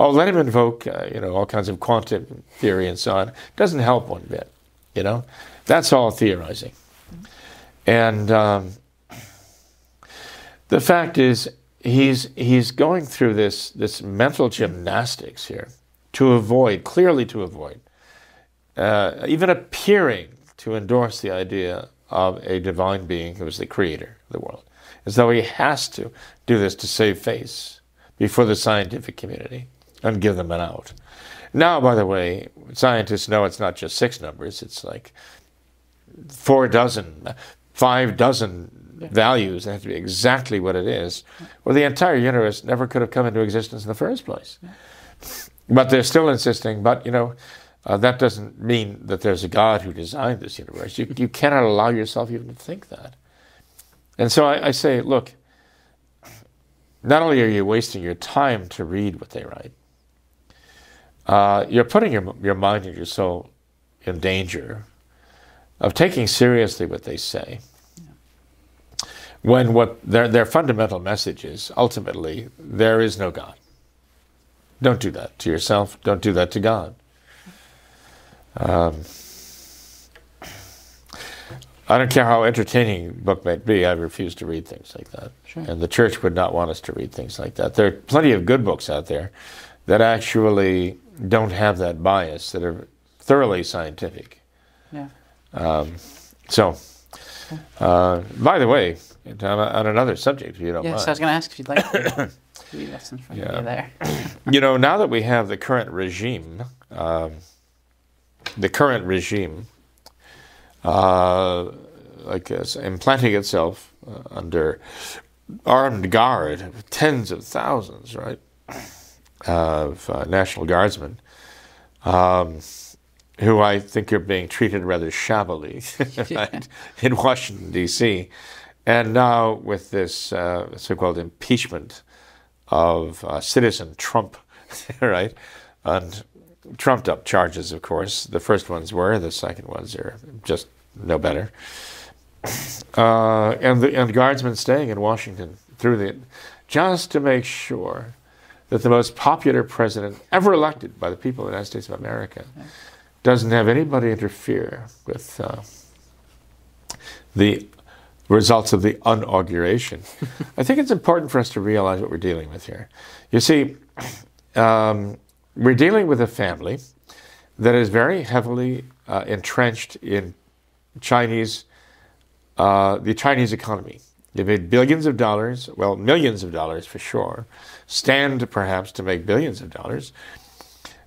Oh, let him invoke, uh, you know, all kinds of quantum theory and so on. Doesn't help one bit, you know. That's all theorizing. And um, the fact is, he's he's going through this this mental gymnastics here to avoid clearly to avoid uh, even appearing to endorse the idea of a divine being who is the creator of the world, as though he has to do this to save face before the scientific community and give them an out. Now, by the way, scientists know it's not just six numbers, it's like four dozen, five dozen yeah. values. They have to be exactly what it is, or the entire universe never could have come into existence in the first place. Yeah. But they're still insisting, but you know, uh, that doesn't mean that there's a God who designed this universe. You, you cannot allow yourself even to think that. And so I, I say, look, not only are you wasting your time to read what they write, uh, you're putting your, your mind and your soul in danger of taking seriously what they say. When what their, their fundamental message is ultimately, there is no God. Don't do that to yourself, don't do that to God. Um, I don't care how entertaining a book might be, I refuse to read things like that. Sure. And the church would not want us to read things like that. There are plenty of good books out there that actually don't have that bias, that are thoroughly scientific. Yeah. Um, so, uh, by the way, on another subject, if you don't yes, mind. Yes, I was going to ask if you'd like to *coughs* read us in front yeah. of you there. *coughs* you know, now that we have the current regime, um, the current regime, uh, like uh, implanting itself uh, under armed guard, tens of thousands, right, of uh, National Guardsmen, um, who I think are being treated rather shabbily *laughs* right, *laughs* in Washington, D.C. And now with this uh, so-called impeachment of uh, citizen Trump, *laughs* right, and trumped up charges, of course. The first ones were, the second ones are just no better. *clears throat* Uh, and the and guardsmen staying in Washington through the just to make sure that the most popular president ever elected by the people of the United States of America doesn't have anybody interfere with uh, the results of the inauguration. *laughs* I think it's important for us to realize what we're dealing with here. You see, um, we're dealing with a family that is very heavily uh, entrenched in Chinese, uh, the Chinese economy. They've made billions of dollars, well, millions of dollars for sure, stand perhaps to make billions of dollars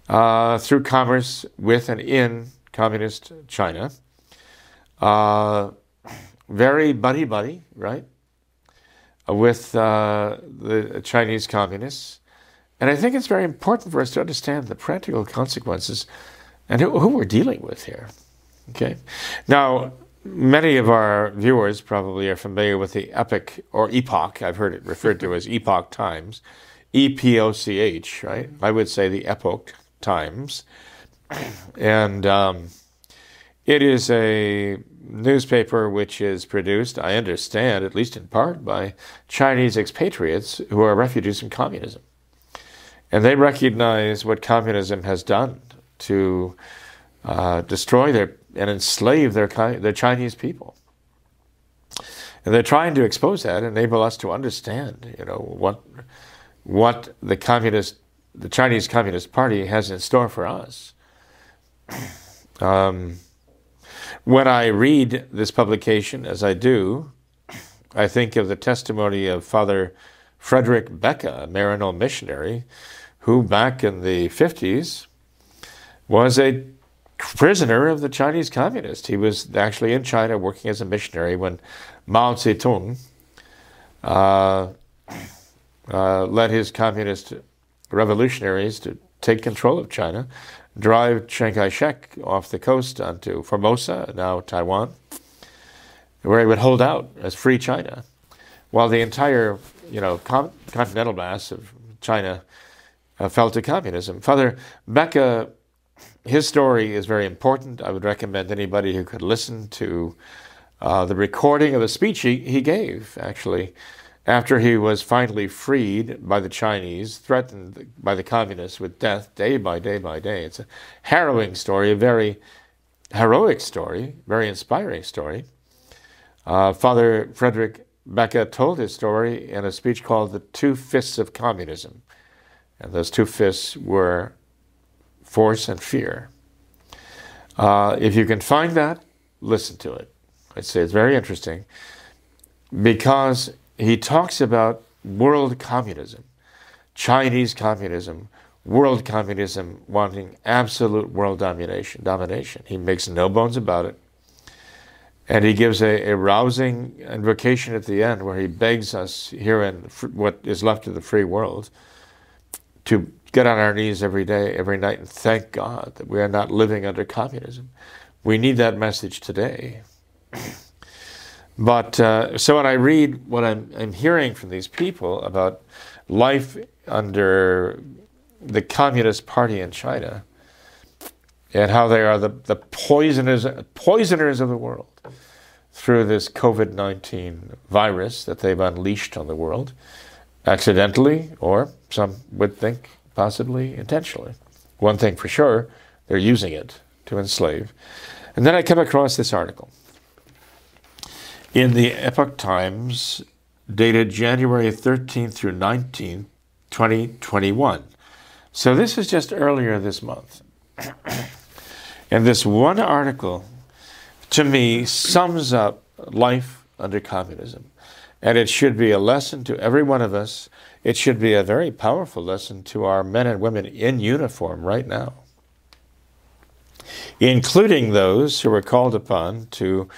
uh, through commerce with and in communist China. Uh, very buddy buddy, right, with uh, the Chinese communists. And I think it's very important for us to understand the practical consequences and who, who we're dealing with here. Okay. Now, many of our viewers probably are familiar with the epoch or epoch. I've heard it referred to as *laughs* Epoch Times, E P O C H, right? I would say the Epoch Times. *clears throat* And um, it is a newspaper which is produced, I understand, at least in part, by Chinese expatriates who are refugees from communism. And they recognize what communism has done to uh, destroy their and enslave their, their Chinese people. And they're trying to expose that, and enable us to understand, you know, what what the communist, the Chinese Communist Party has in store for us. *clears throat* Um, when I read this publication, as I do, I think of the testimony of Father Frederick Becca, a Maryknoll missionary, who back in the 50s was a prisoner of the Chinese communists. He was actually in China working as a missionary when Mao Zedong uh, uh, led his communist revolutionaries to take control of China, drive Chiang Kai shek off the coast onto Formosa, now Taiwan, where he would hold out as free China, while the entire you know, continental mass of China uh, fell to communism. Father Becca, his story is very important. I would recommend anybody who could listen to uh, the recording of the speech he, he gave, actually, after he was finally freed by the Chinese, threatened by the communists with death day by day by day. It's a harrowing story, a very heroic story, very inspiring story. Uh, Father Frederick Becca told his story in a speech called The Two Fists of Communism. And those two fists were force and fear. Uh, if you can find that, listen to it. I'd say it's very interesting because he talks about world communism, Chinese communism, world communism wanting absolute world domination. Domination. He makes no bones about it. And he gives a, a rousing invocation at the end where he begs us here in what is left of the free world to get on our knees every day, every night, and thank God that we are not living under communism. We need that message today. *clears throat* but uh, so when I read what I'm, I'm hearing from these people about life under the Communist Party in China and how they are the, the poisoners, poisoners of the world through this COVID 19 virus that they've unleashed on the world, accidentally, or some would think possibly intentionally. One thing for sure, they're using it to enslave. And then I come across this article in the Epoch Times dated January 13th through 19th, 2021. So this is just earlier this month. *clears throat* and this one article, to me, sums up life under communism. And it should be a lesson to every one of us. It should be a very powerful lesson to our men and women in uniform right now, including those who are called upon to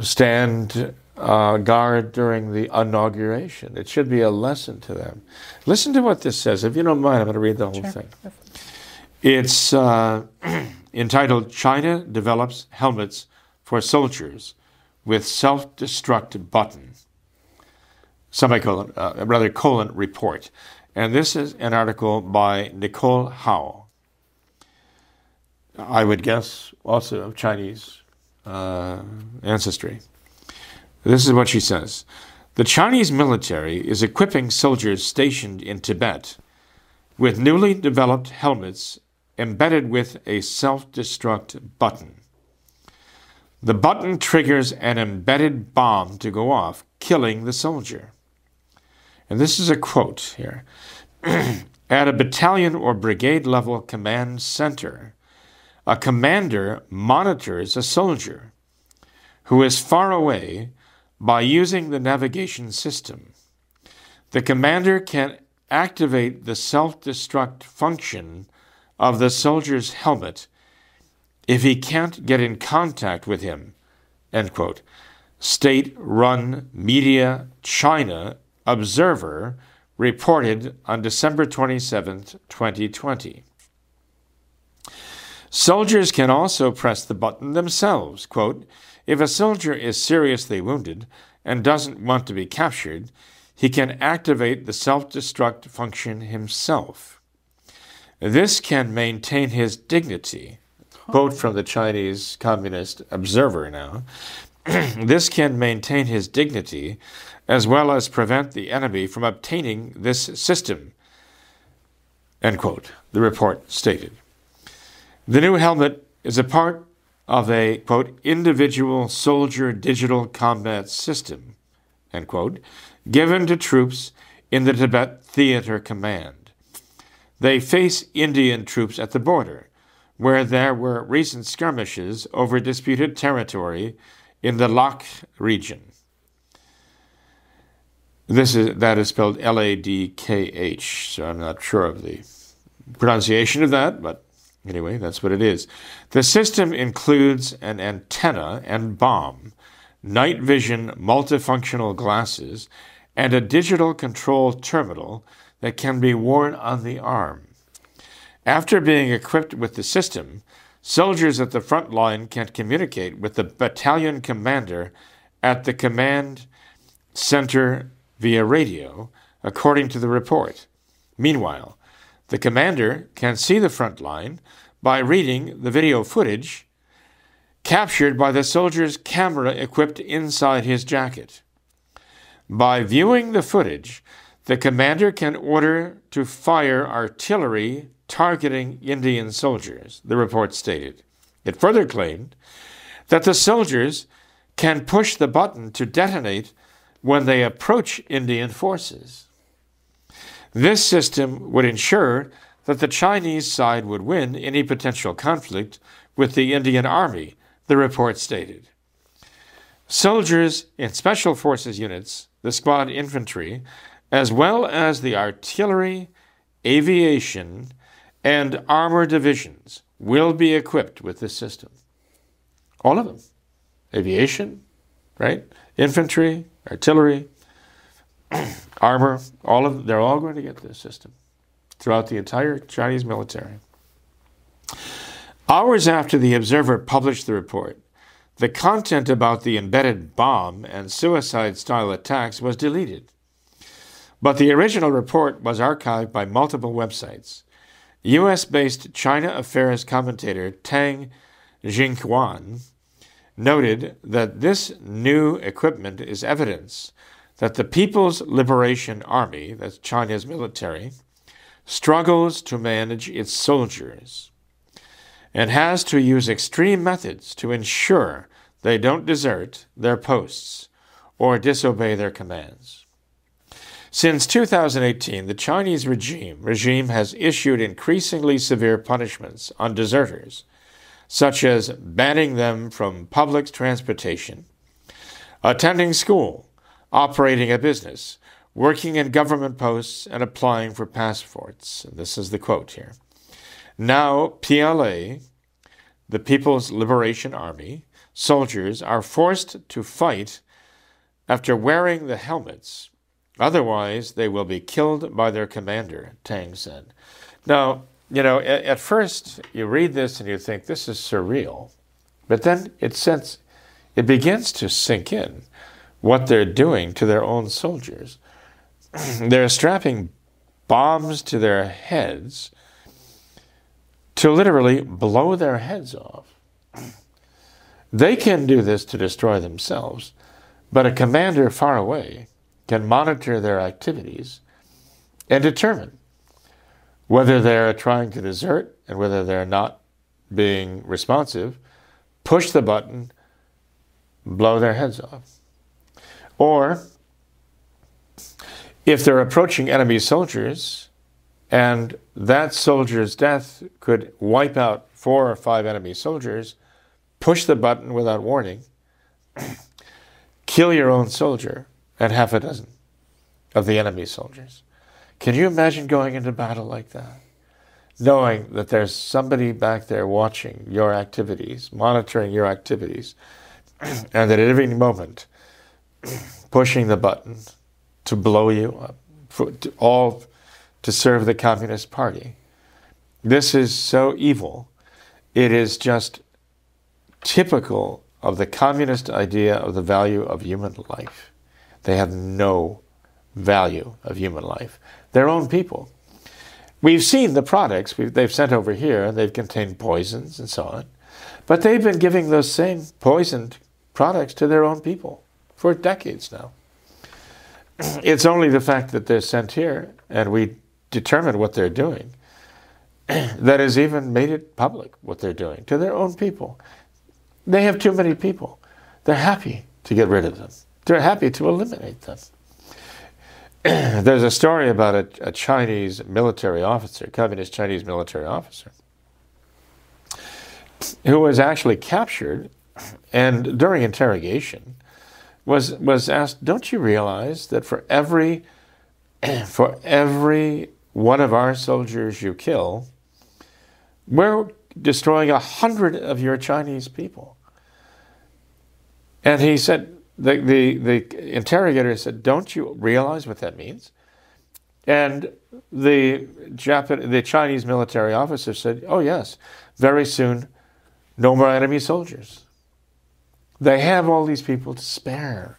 stand uh, guard during the inauguration. It should be a lesson to them. Listen to what this says. If you don't mind, I'm going to read the whole sure. thing. It's uh, *clears throat* entitled China Develops Helmets for Soldiers with Self Destruct Button. Semicolon, uh, rather, colon report. And this is an article by Nicole Hao. I would guess also of Chinese uh, ancestry. This is what she says The Chinese military is equipping soldiers stationed in Tibet with newly developed helmets embedded with a self destruct button. The button triggers an embedded bomb to go off, killing the soldier. And this is a quote here. *clears throat* At a battalion or brigade level command center, a commander monitors a soldier who is far away by using the navigation system, the commander can activate the self destruct function of the soldier's helmet if he can't get in contact with him. State run media China Observer reported on December 27, 2020. Soldiers can also press the button themselves. Quote, if a soldier is seriously wounded and doesn't want to be captured, he can activate the self destruct function himself. This can maintain his dignity. Quote from the Chinese Communist Observer now. *clears throat* this can maintain his dignity as well as prevent the enemy from obtaining this system. End quote, the report stated. The new helmet is a part of a, quote, individual soldier digital combat system, end quote, given to troops in the Tibet Theater Command. They face Indian troops at the border, where there were recent skirmishes over disputed territory in the Ladakh region. This is that is spelled L A D K H, so I'm not sure of the pronunciation of that, but Anyway, that's what it is. The system includes an antenna and bomb, night vision multifunctional glasses, and a digital control terminal that can be worn on the arm. After being equipped with the system, soldiers at the front line can communicate with the battalion commander at the command center via radio, according to the report. Meanwhile, the commander can see the front line by reading the video footage captured by the soldier's camera equipped inside his jacket. By viewing the footage, the commander can order to fire artillery targeting Indian soldiers, the report stated. It further claimed that the soldiers can push the button to detonate when they approach Indian forces. This system would ensure that the Chinese side would win any potential conflict with the Indian Army, the report stated. Soldiers in special forces units, the squad infantry, as well as the artillery, aviation, and armor divisions will be equipped with this system. All of them. Aviation, right? Infantry, artillery, *clears throat* armor, all of they're all going to get this system throughout the entire Chinese military. Hours after the Observer published the report, the content about the embedded bomb and suicide style attacks was deleted. But the original report was archived by multiple websites. US based China affairs commentator Tang Jingyuan noted that this new equipment is evidence that the People's Liberation Army, that's China's military, struggles to manage its soldiers and has to use extreme methods to ensure they don't desert their posts or disobey their commands. Since 2018, the Chinese regime, regime has issued increasingly severe punishments on deserters such as banning them from public transportation, attending school, operating a business, working in government posts, and applying for passports. This is the quote here. Now, PLA, the People's Liberation Army, soldiers are forced to fight after wearing the helmets. Otherwise, they will be killed by their commander, Tang said. Now, you know, at, at, first you read this and you think this is surreal, but then it sense, it begins to sink in what they're doing to their own soldiers. *clears throat* they're strapping bombs to their heads to literally blow their heads off. *clears throat* They can do this to destroy themselves, but a commander far away can monitor their activities and determine whether they're trying to desert and whether they're not being responsive, push the button, blow their heads off. Or if they're approaching enemy soldiers and that soldier's death could wipe out four or five enemy soldiers, push the button without warning, *clears throat* kill your own soldier and half a dozen of the enemy soldiers. Can you imagine going into battle like that? Knowing that there's somebody back there watching your activities, monitoring your activities, *clears throat* and that at every moment *clears throat* pushing the button to blow you up, for, to, all to serve the Communist Party. This is so evil. It is just typical of the communist idea of the value of human life. They have no value of human life their own people. We've seen the products they've sent over here, and they've contained poisons and so on. But they've been giving those same poisoned products to their own people for decades now. *clears throat* It's only the fact that they're sent here and we determine what they're doing *clears throat* that has even made it public what they're doing to their own people. They have too many people. They're happy to get rid of them, they're happy to eliminate them. *clears throat* there's a story about a, a, Chinese military officer, communist Chinese military officer, who was actually captured and during interrogation was was asked, "Don't you realize that for every *clears throat* for every one of our soldiers you kill, we're destroying a hundred of your Chinese people?" And he said, the, the, the interrogator said, Don't you realize what that means? And the, Japan, the Chinese military officer said, Oh, yes, very soon, no more enemy soldiers. They have all these people to spare.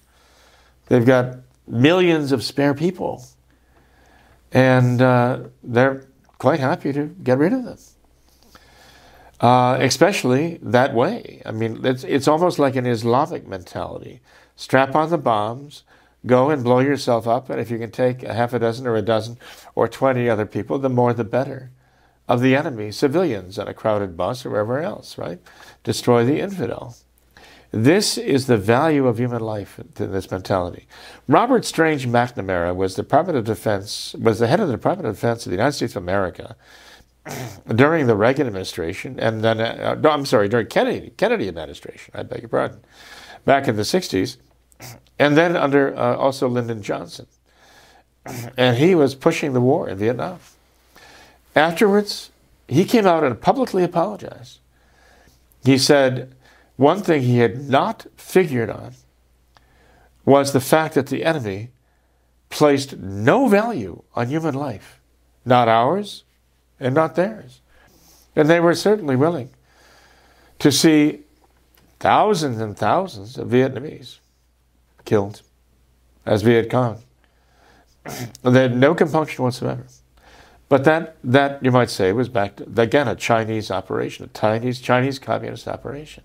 They've got millions of spare people. And uh, they're quite happy to get rid of them. Uh, especially that way. I mean, it's, it's almost like an Islamic mentality strap on the bombs, go and blow yourself up, and if you can take a half a dozen or a dozen or 20 other people, the more the better of the enemy, civilians on a crowded bus or wherever else, right? Destroy the infidel. This is the value of human life in this mentality. Robert Strange McNamara was the Department of Defense, was the head of the Department of Defense of the United States of America *clears throat* during the Reagan administration, and then, uh, no, I'm sorry, during Kennedy, Kennedy administration, I beg your pardon, back in the 60s, *clears throat* and then under uh, also Lyndon Johnson. *clears throat* And he was pushing the war in Vietnam. Afterwards, he came out and publicly apologized. He said one thing he had not figured on was the fact that the enemy placed no value on human life, not ours and not theirs. And they were certainly willing to see thousands and thousands of Vietnamese killed as Viet Cong. *clears throat* they had no compunction whatsoever. But that, that you might say, was back to, again, a Chinese operation, a Chinese, Chinese communist operation.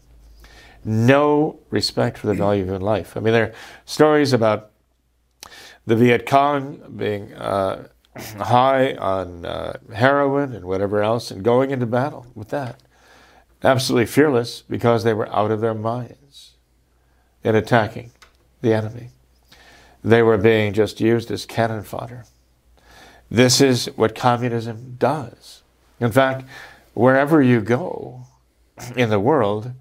No respect for the value of human life. I mean, there are stories about the Viet Cong being uh, high on uh, heroin and whatever else and going into battle with that. Absolutely fearless because they were out of their minds in attacking the enemy. They were being just used as cannon fodder. This is what communism does. In fact, wherever you go in the world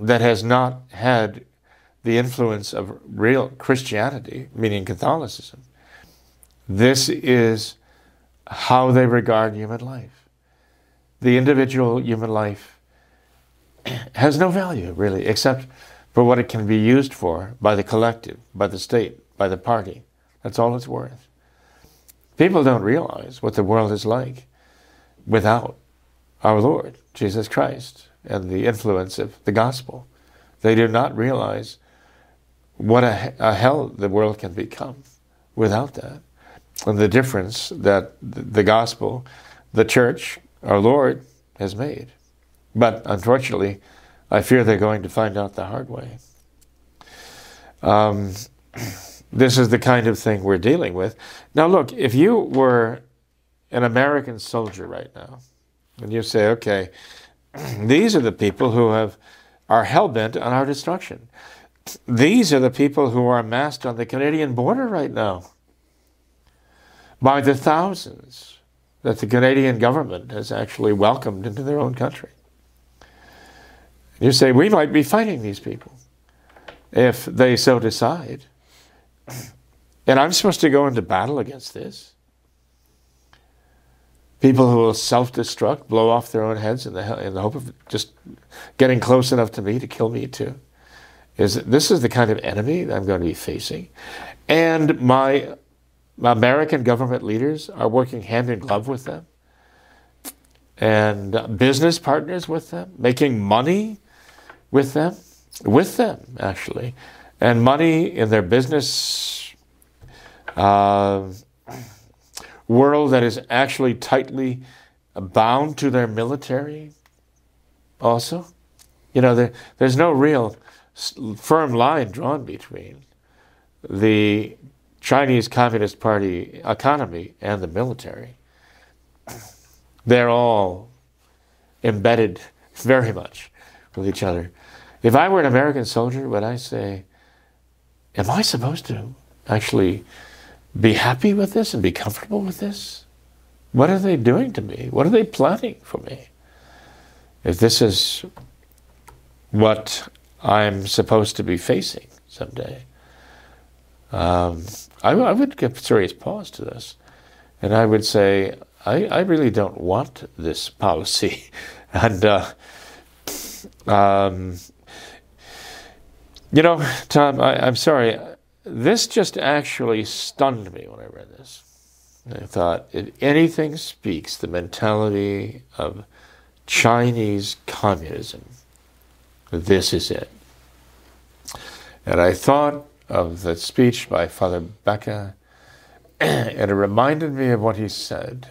that has not had the influence of real Christianity, meaning Catholicism, this is how they regard human life. The individual human life *clears throat* has no value, really, except for what it can be used for by the collective, by the state, by the party. That's all it's worth. People don't realize what the world is like without our Lord, Jesus Christ, and the influence of the gospel. They do not realize what a, a hell the world can become without that and the difference that the gospel, the church, our Lord has made. But unfortunately, I fear they're going to find out the hard way. Um, *clears throat* this is the kind of thing we're dealing with. Now, look, if you were an American soldier right now, and you say, okay, *clears throat* these are the people who have are hell bent on our destruction. These are the people who are amassed on the Canadian border right now by the thousands that the Canadian government has actually welcomed into their own country. You say, we might be fighting these people if they so decide. *clears throat* And I'm supposed to go into battle against this? People who will self destruct, blow off their own heads in the, in the hope of just getting close enough to me to kill me too. Is this is the kind of enemy that I'm going to be facing? And my American government leaders are working hand in glove with them and business partners with them, making money with them, with them actually, and money in their business uh, world that is actually tightly bound to their military also. You know, there, there's no real firm line drawn between the Chinese Communist Party economy and the military. They're all embedded very much with each other. If I were an American soldier, would I say, Am I supposed to actually be happy with this and be comfortable with this? What are they doing to me? What are they planning for me? If this is what I'm supposed to be facing someday, um, I, I, would give serious pause to this. And I would say, I, I really don't want this policy. *laughs* and, uh, um, you know, Tom, I, I'm sorry. This just actually stunned me when I read this. I thought, if anything speaks the mentality of Chinese communism, this is it. And I thought of the speech by Father Becca, *clears throat* and it reminded me of what he said.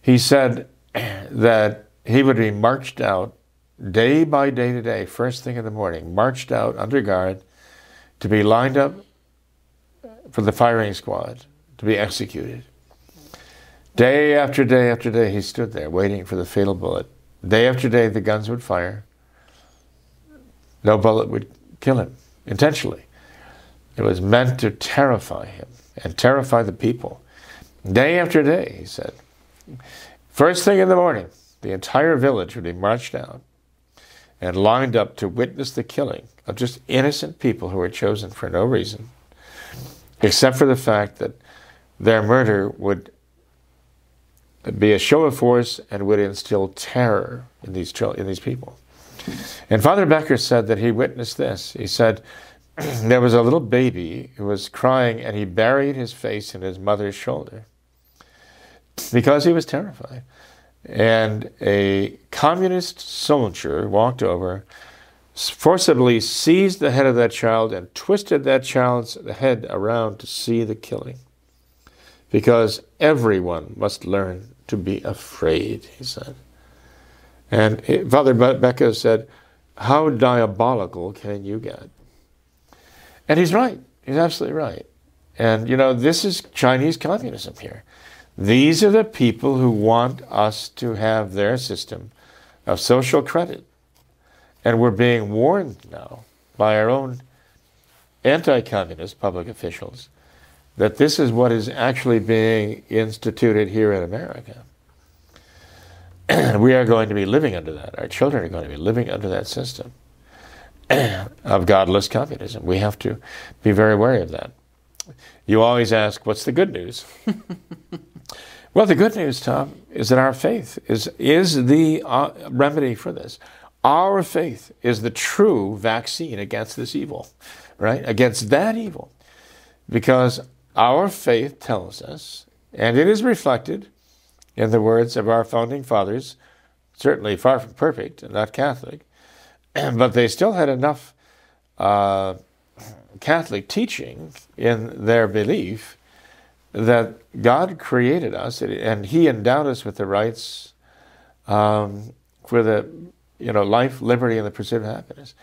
He said *clears throat* that he would be marched out day by day to day, first thing in the morning, marched out under guard to be lined up for the firing squad to be executed. Day after day after day, he stood there waiting for the fatal bullet. Day after day, the guns would fire. No bullet would kill him intentionally. It was meant to terrify him and terrify the people. Day after day, he said. First thing in the morning, the entire village would be marched out and lined up to witness the killing of just innocent people who were chosen for no reason, except for the fact that their murder would be a show of force and would instill terror in these, in these people. And Father Becker said that he witnessed this. He said *clears throat* there was a little baby who was crying and he buried his face in his mother's shoulder because he was terrified. And a communist soldier walked over, forcibly seized the head of that child, and twisted that child's head around to see the killing. Because everyone must learn to be afraid, he said. And Father Becca said, How diabolical can you get? And he's right. He's absolutely right. And, you know, this is Chinese communism here. These are the people who want us to have their system of social credit. And we're being warned now by our own anti communist public officials that this is what is actually being instituted here in America. *clears throat* We are going to be living under that. Our children are going to be living under that system *clears throat* of godless communism. We have to be very wary of that. You always ask, what's the good news? *laughs* well, the good news, Tom, is that our faith is, is the uh, remedy for this. Our faith is the true vaccine against this evil, right? Against that evil. Because our faith tells us, and it is reflected in the words of our founding fathers, certainly far from perfect and not Catholic, *clears throat* but they still had enough uh, Catholic teaching in their belief that God created us and He endowed us with the rights um, for the you know life, liberty, and the pursuit of happiness.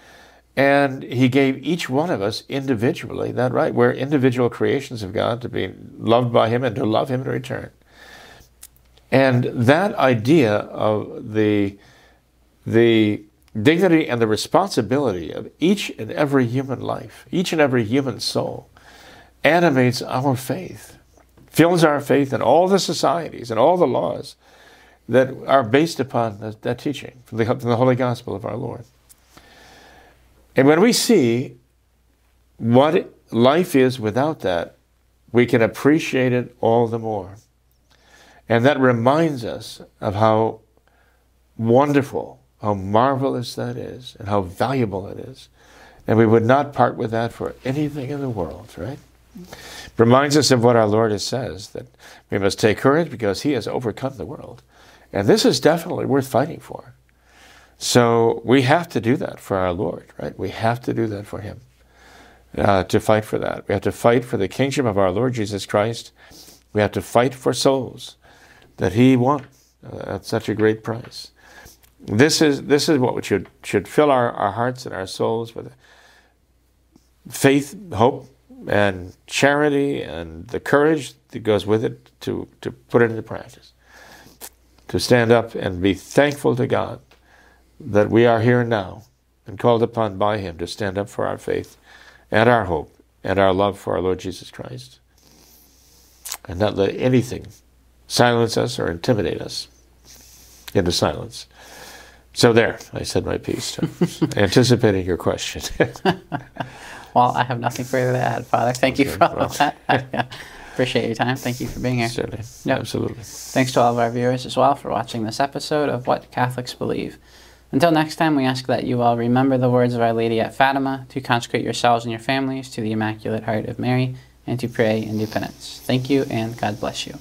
And He gave each one of us individually that right. We're individual creations of God to be loved by Him and to love Him in return. And that idea of the the dignity and the responsibility of each and every human life, each and every human soul, animates our faith, fills our faith in all the societies and all the laws that are based upon that, that teaching from the, from the Holy Gospel of our Lord. And when we see what life is without that, we can appreciate it all the more. And that reminds us of how wonderful how marvelous that is and how valuable it is. And we would not part with that for anything in the world, right? Reminds us of what our Lord has says that we must take courage because He has overcome the world. And this is definitely worth fighting for. So we have to do that for our Lord, right? We have to do that for Him, uh, to fight for that. We have to fight for the kingdom of our Lord Jesus Christ. We have to fight for souls that He won uh, at such a great price. This is, this is what should, should fill our, our hearts and our souls with faith, hope, and charity, and the courage that goes with it to, to put it into practice. To stand up and be thankful to God that we are here now and called upon by Him to stand up for our faith and our hope and our love for our Lord Jesus Christ. And not let anything silence us or intimidate us into silence. So there, I said my piece. *laughs* anticipating your question. *laughs* well, I have nothing further to add, Father. Thank you for all well. that. *laughs* I uh, appreciate your time. Thank you for being here. Certainly. Yep. Absolutely. Thanks to all of our viewers as well for watching this episode of What Catholics Believe. Until next time, we ask that you all remember the words of Our Lady at Fatima to consecrate yourselves and your families to the Immaculate Heart of Mary and to pray and do penance. Thank you, and God bless you.